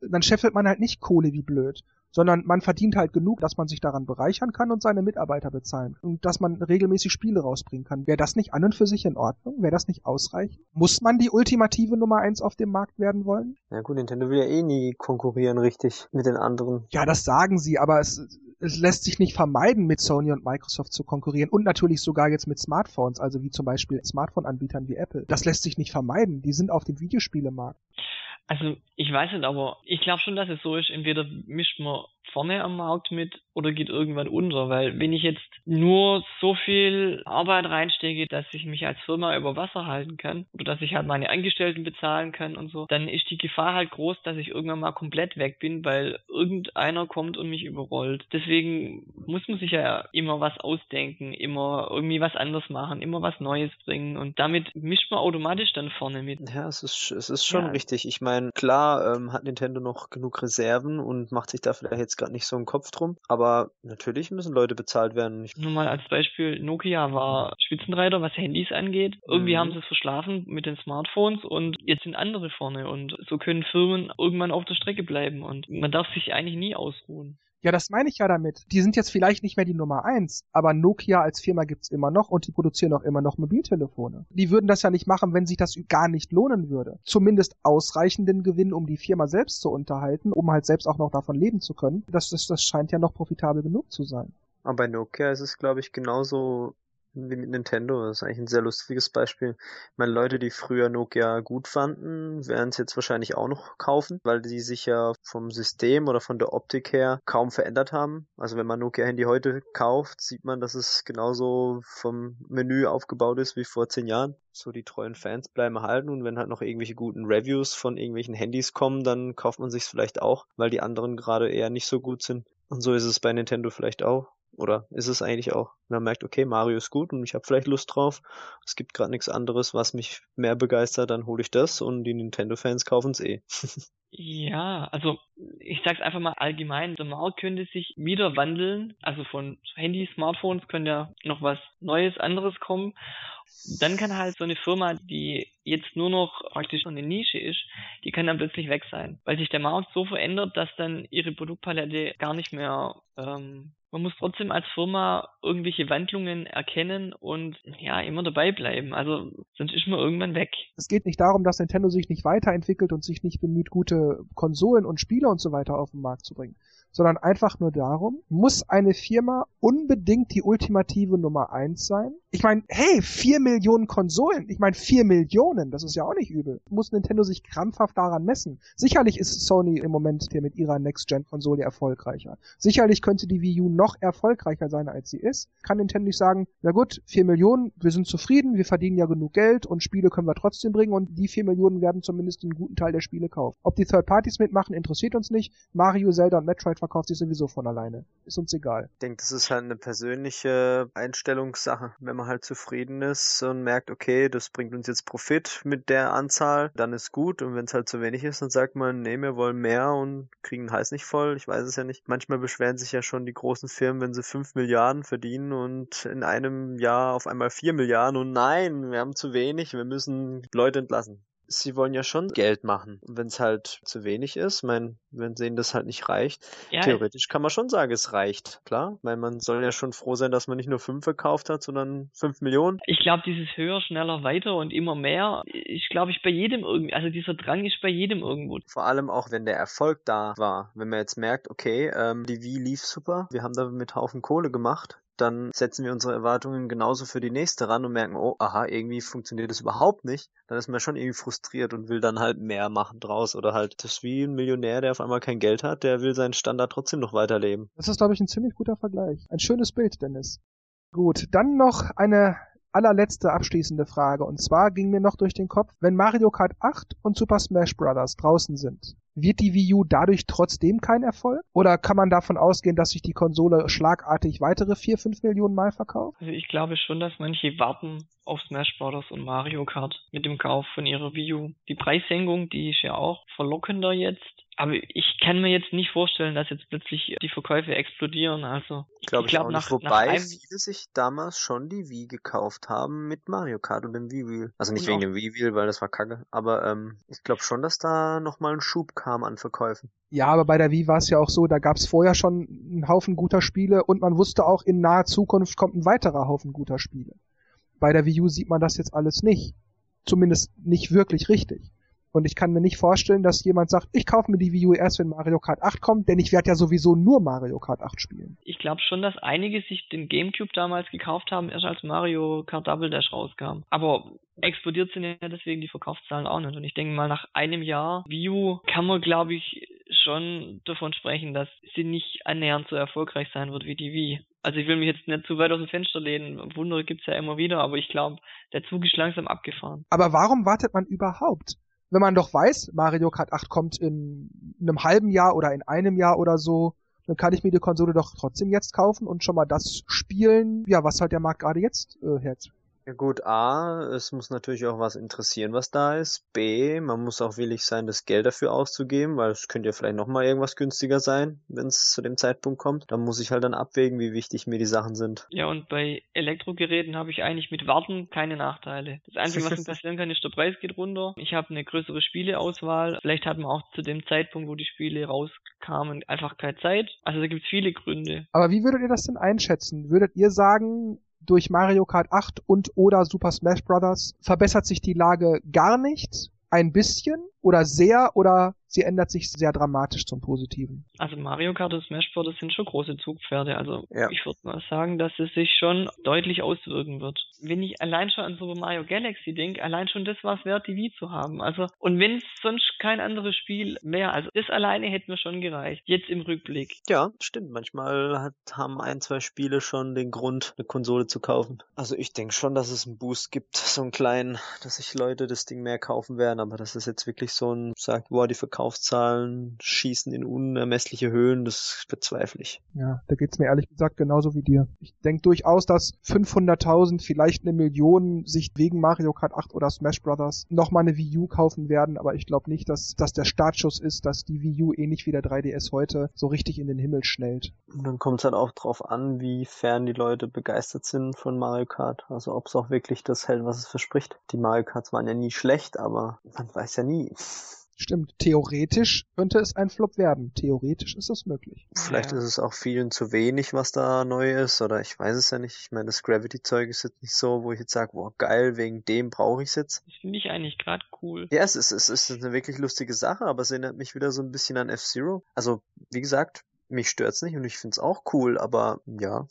dann scheffelt man halt nicht Kohle wie blöd sondern man verdient halt genug, dass man sich daran bereichern kann und seine Mitarbeiter bezahlen und dass man regelmäßig Spiele rausbringen kann. Wäre das nicht an und für sich in Ordnung? Wäre das nicht ausreichend? Muss man die ultimative Nummer eins auf dem Markt werden wollen? Ja gut, Nintendo will ja eh nie konkurrieren richtig mit den anderen. Ja, das sagen sie, aber es, es lässt sich nicht vermeiden, mit Sony und Microsoft zu konkurrieren und natürlich sogar jetzt mit Smartphones, also wie zum Beispiel Smartphone-Anbietern wie Apple. Das lässt sich nicht vermeiden. Die sind auf dem Videospielemarkt. Also ich weiß nicht, aber ich glaube schon, dass es so ist, entweder mischt man vorne am Markt mit oder geht irgendwann unter, weil wenn ich jetzt nur so viel Arbeit reinstecke, dass ich mich als Firma über Wasser halten kann oder dass ich halt meine Angestellten bezahlen kann und so, dann ist die Gefahr halt groß, dass ich irgendwann mal komplett weg bin, weil irgendeiner kommt und mich überrollt. Deswegen muss man sich ja immer was ausdenken, immer irgendwie was anders machen, immer was Neues bringen und damit mischt man automatisch dann vorne mit. Ja, es ist, es ist schon ja. richtig. Ich meine, klar ähm, hat Nintendo noch genug Reserven und macht sich da vielleicht jetzt gerade nicht so einen Kopf drum, aber natürlich müssen Leute bezahlt werden. Nur mal als Beispiel, Nokia war Spitzenreiter, was Handys angeht. Irgendwie Mhm. haben sie es verschlafen mit den Smartphones und jetzt sind andere vorne und so können Firmen irgendwann auf der Strecke bleiben und man darf sich eigentlich nie ausruhen. Ja, das meine ich ja damit. Die sind jetzt vielleicht nicht mehr die Nummer eins, aber Nokia als Firma gibt's immer noch und die produzieren auch immer noch Mobiltelefone. Die würden das ja nicht machen, wenn sich das gar nicht lohnen würde. Zumindest ausreichenden Gewinn, um die Firma selbst zu unterhalten, um halt selbst auch noch davon leben zu können. Das, das, das scheint ja noch profitabel genug zu sein. Aber bei Nokia ist es, glaube ich, genauso Nintendo. Das ist eigentlich ein sehr lustiges Beispiel. Ich meine, Leute, die früher Nokia gut fanden, werden es jetzt wahrscheinlich auch noch kaufen, weil die sich ja vom System oder von der Optik her kaum verändert haben. Also wenn man Nokia-Handy heute kauft, sieht man, dass es genauso vom Menü aufgebaut ist wie vor zehn Jahren. So die treuen Fans bleiben erhalten und wenn halt noch irgendwelche guten Reviews von irgendwelchen Handys kommen, dann kauft man sich's vielleicht auch, weil die anderen gerade eher nicht so gut sind. Und so ist es bei Nintendo vielleicht auch. Oder ist es eigentlich auch? Man merkt, okay, Mario ist gut und ich habe vielleicht Lust drauf. Es gibt gerade nichts anderes, was mich mehr begeistert, dann hole ich das und die Nintendo-Fans kaufen es eh. Ja, also ich sag's einfach mal allgemein, der Markt könnte sich wieder wandeln, also von Handys, Smartphones könnte ja noch was Neues, anderes kommen. Dann kann halt so eine Firma, die jetzt nur noch praktisch eine Nische ist, die kann dann plötzlich weg sein, weil sich der Markt so verändert, dass dann ihre Produktpalette gar nicht mehr ähm, man muss trotzdem als Firma irgendwelche Wandlungen erkennen und ja, immer dabei bleiben. Also sonst ist man irgendwann weg. Es geht nicht darum, dass Nintendo sich nicht weiterentwickelt und sich nicht bemüht, gute Konsolen und Spiele und so weiter auf den Markt zu bringen, sondern einfach nur darum, muss eine Firma unbedingt die ultimative Nummer eins sein? Ich meine, hey, vier Millionen Konsolen, ich meine vier Millionen, das ist ja auch nicht übel. Muss Nintendo sich krampfhaft daran messen? Sicherlich ist Sony im Moment hier mit ihrer Next-Gen-Konsole erfolgreicher. Sicherlich könnte die Wii U noch erfolgreicher sein, als sie ist. Kann Nintendo nicht sagen, na gut, vier Millionen, wir sind zufrieden, wir verdienen ja genug Geld und Spiele können wir trotzdem bringen und die vier Millionen werden zumindest einen guten Teil der Spiele kaufen. Ob die Third Parties mitmachen, interessiert uns nicht. Mario, Zelda und Metroid verkauft sich sowieso von alleine. Ist uns egal. Ich denke, das ist halt eine persönliche Einstellungssache. Wenn man halt zufrieden ist und merkt, okay, das bringt uns jetzt Profit mit der Anzahl, dann ist gut. Und wenn es halt zu wenig ist, dann sagt man, nee, wir wollen mehr und kriegen den Hals nicht voll. Ich weiß es ja nicht. Manchmal beschweren sich ja schon die großen Firmen, wenn sie fünf Milliarden verdienen und in einem Jahr auf einmal vier Milliarden und nein, wir haben zu wenig, wir müssen Leute entlassen sie wollen ja schon Geld machen. Und wenn es halt zu wenig ist, mein, wenn denen das halt nicht reicht, Ja, theoretisch kann man schon sagen, es reicht. Klar, weil man soll ja schon froh sein, dass man nicht nur fünf verkauft hat, sondern fünf Millionen. ich glaube, dieses höher, schneller, weiter und immer mehr, ich glaube, ich bei jedem irgendwie, also dieser Drang ist bei jedem irgendwo. Vor allem auch, wenn der Erfolg da war. Wenn man jetzt merkt, okay, ähm, die Wii lief super, wir haben damit Haufen Kohle gemacht, dann setzen wir unsere Erwartungen genauso für die nächste ran und merken, oh, aha, irgendwie funktioniert das überhaupt nicht. Dann ist man schon irgendwie frustriert und will dann halt mehr machen draus. Oder halt, das ist wie ein Millionär, der auf einmal kein Geld hat, der will seinen Standard trotzdem noch weiterleben. Das ist, glaube ich, ein ziemlich guter Vergleich. Ein schönes Bild, Dennis. Gut, dann noch eine allerletzte abschließende Frage. Und zwar ging mir noch durch den Kopf, wenn Mario Kart 8 und Super Smash Bros. draußen sind, wird die Wii U dadurch trotzdem kein Erfolg? Oder kann man davon ausgehen, dass sich die Konsole schlagartig weitere 4, 5 Millionen Mal verkauft? Also ich glaube schon, dass manche warten auf Smash Bros. und Mario Kart mit dem Kauf von ihrer Wii U. Die Preissenkung, die ist ja auch verlockender jetzt. Aber ich kann mir jetzt nicht vorstellen, dass jetzt plötzlich die Verkäufe explodieren. Also Glaube ich, glaub, auch nach, nicht. nach Wobei einem, viele sich damals schon die Wii gekauft haben mit Mario Kart und dem Wii Wheel. Also nicht Und wegen auch- dem Wii Wheel, weil das war kacke. Aber ähm, ich glaube schon, dass da nochmal ein Schub kam an Verkäufen. Ja, aber bei der Wii war es ja auch so, da gab es vorher schon einen Haufen guter Spiele und man wusste auch, in naher Zukunft kommt ein weiterer Haufen guter Spiele. Bei der Wii U sieht man das jetzt alles nicht. Zumindest nicht wirklich richtig. Und ich kann mir nicht vorstellen, dass jemand sagt, ich kaufe mir die Wii U erst, wenn Mario Kart 8 kommt, denn ich werde ja sowieso nur Mario Kart 8 spielen. ich glaube schon, dass einige sich den Gamecube damals gekauft haben, erst als Mario Kart Double Dash rauskam. Aber explodiert sind ja deswegen die Verkaufszahlen auch nicht. Und ich denke mal, nach einem Jahr Wii U kann man, glaube ich, schon davon sprechen, dass sie nicht annähernd so erfolgreich sein wird wie die Wii. Also ich will mich jetzt nicht zu weit aus dem Fenster lehnen. Wunder gibt's ja immer wieder, aber ich glaube, der Zug ist langsam abgefahren. Aber warum wartet man überhaupt? Wenn man doch weiß, Mario Kart 8 kommt in einem halben Jahr oder in einem Jahr oder so, dann kann ich mir die Konsole doch trotzdem jetzt kaufen und schon mal das spielen, ja, was halt der Markt gerade jetzt äh, her Ja gut, A, es muss natürlich auch was interessieren, was da ist. B, man muss auch willig sein, das Geld dafür auszugeben, weil es könnte ja vielleicht nochmal irgendwas günstiger sein, wenn es zu dem Zeitpunkt kommt. Da muss ich halt dann abwägen, wie wichtig mir die Sachen sind. Ja, und bei Elektrogeräten habe ich eigentlich mit Warten keine Nachteile. Das Einzige, was mir passieren kann, ist, der Preis geht runter. Ich habe eine größere Spieleauswahl. Vielleicht hat man auch zu dem Zeitpunkt, wo die Spiele rauskamen, einfach keine Zeit. Also da gibt es viele Gründe. Aber wie würdet ihr das denn einschätzen? Würdet ihr sagen, durch Mario Kart 8 und oder Super Smash Bros. verbessert sich die Lage gar nicht, ein bisschen oder sehr oder sie ändert sich sehr dramatisch zum Positiven. Also Mario Kart und Smash Bros. sind schon große Zugpferde. Also Ja. ich würde mal sagen, dass es sich schon deutlich auswirken wird. Wenn ich allein schon an Super Mario Galaxy denke, allein schon das war es wert, die Wii zu haben. Also und wenn es sonst kein anderes Spiel wäre, also das alleine hätte mir schon gereicht. Jetzt im Rückblick. Ja, stimmt. Manchmal hat, haben ein, zwei Spiele schon den Grund, eine Konsole zu kaufen. Also ich denke schon, dass es einen Boost gibt, so einen kleinen, dass sich Leute das Ding mehr kaufen werden, aber das ist jetzt wirklich so ein, sagt, boah, die Verkaufszahlen schießen in unermessliche Höhen, das bezweifle ich. Ja, da geht's mir ehrlich gesagt genauso wie dir. Ich denke durchaus, dass 500.000, vielleicht eine Million sich wegen Mario Kart 8 oder Smash Bros. nochmal eine Wii U kaufen werden, aber ich glaube nicht, dass das der Startschuss ist, dass die Wii U ähnlich wie der 3DS heute so richtig in den Himmel schnellt. Und dann kommt es halt auch drauf an, wie fern die Leute begeistert sind von Mario Kart. Also ob es auch wirklich das hält, was es verspricht. Die Mario Karts waren ja nie schlecht, aber man weiß ja nie. Stimmt, theoretisch könnte es ein Flop werden. Theoretisch ist das möglich. Vielleicht Ja. ist es auch vielen zu wenig, was da neu ist, oder ich weiß es ja nicht. Ich meine, das Gravity-Zeug ist jetzt nicht so, wo ich jetzt sage, boah, geil, wegen dem brauche ich es jetzt. Das finde ich eigentlich gerade cool. Ja, es ist, es ist eine wirklich lustige Sache, aber es erinnert mich wieder so ein bisschen an F-Zero. Also, wie gesagt, mich stört's nicht und ich find's auch cool, aber ja.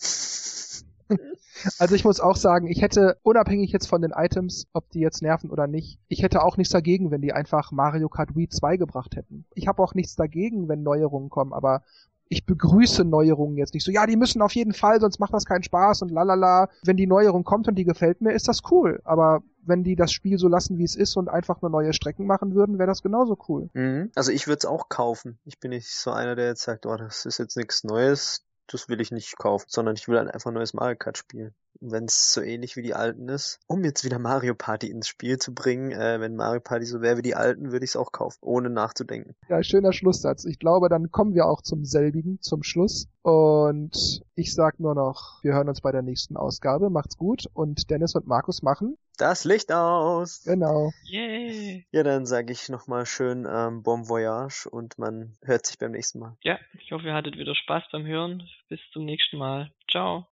Also ich muss auch sagen, ich hätte, unabhängig jetzt von den Items, ob die jetzt nerven oder nicht, ich hätte auch nichts dagegen, wenn die einfach Mario Kart Wii 2 gebracht hätten. Ich habe auch nichts dagegen, wenn Neuerungen kommen, aber ich begrüße Neuerungen jetzt nicht so, ja, die müssen auf jeden Fall, sonst macht das keinen Spaß und lalala. Wenn die Neuerung kommt und die gefällt mir, ist das cool. Aber wenn die das Spiel so lassen, wie es ist und einfach nur neue Strecken machen würden, wäre das genauso cool. Mhm. Also ich würde es auch kaufen. Ich bin nicht so einer, der jetzt sagt, oh, das ist jetzt nichts Neues, das will ich nicht kaufen, sondern ich will halt einfach neues Mario Kart spielen. Wenn es so ähnlich wie die alten ist, um jetzt wieder Mario Party ins Spiel zu bringen, äh, wenn Mario Party so wäre wie die alten, würde ich es auch kaufen, ohne nachzudenken. Ja, schöner Schlusssatz. Ich glaube, dann kommen wir auch zum selbigen, zum Schluss. Und ich sag nur noch, wir hören uns bei der nächsten Ausgabe. Macht's gut und Dennis und Markus machen. Das Licht aus! Genau. Yay! Ja, dann sage ich nochmal schön ähm, Bon Voyage und man hört sich beim nächsten Mal. Ja, ich hoffe, ihr hattet wieder Spaß beim Hören. Bis zum nächsten Mal. Ciao.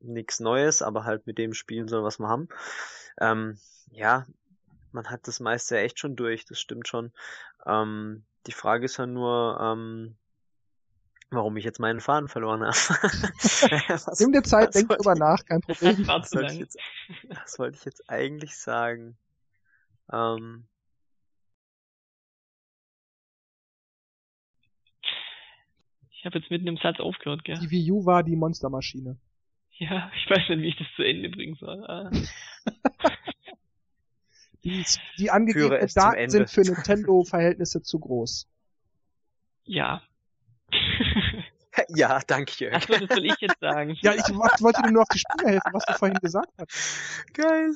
Nichts Neues, aber halt mit dem spielen soll, was wir haben. Ähm, ja, man hat das meiste ja echt schon durch, das stimmt schon. Ähm, die Frage ist ja nur, ähm, warum ich jetzt meinen Faden verloren habe. was, Nimm dir Zeit, denk wollte drüber ich- nach, kein Problem. Was wollte ich jetzt, was wollte ich jetzt eigentlich sagen? Ähm, Ich habe jetzt mitten im Satz aufgehört, gell? Die Wii U war die Monstermaschine. Ja, ich weiß nicht, wie ich das zu Ende bringen soll. Ah. Die, die angegebenen Daten sind für Nintendo-Verhältnisse zu groß. Ja. ja, danke, Jörg. Achso, das soll ich jetzt sagen. Ja, ich wollte dir nur auf die Sprünge helfen, was du vorhin gesagt hast. Geil.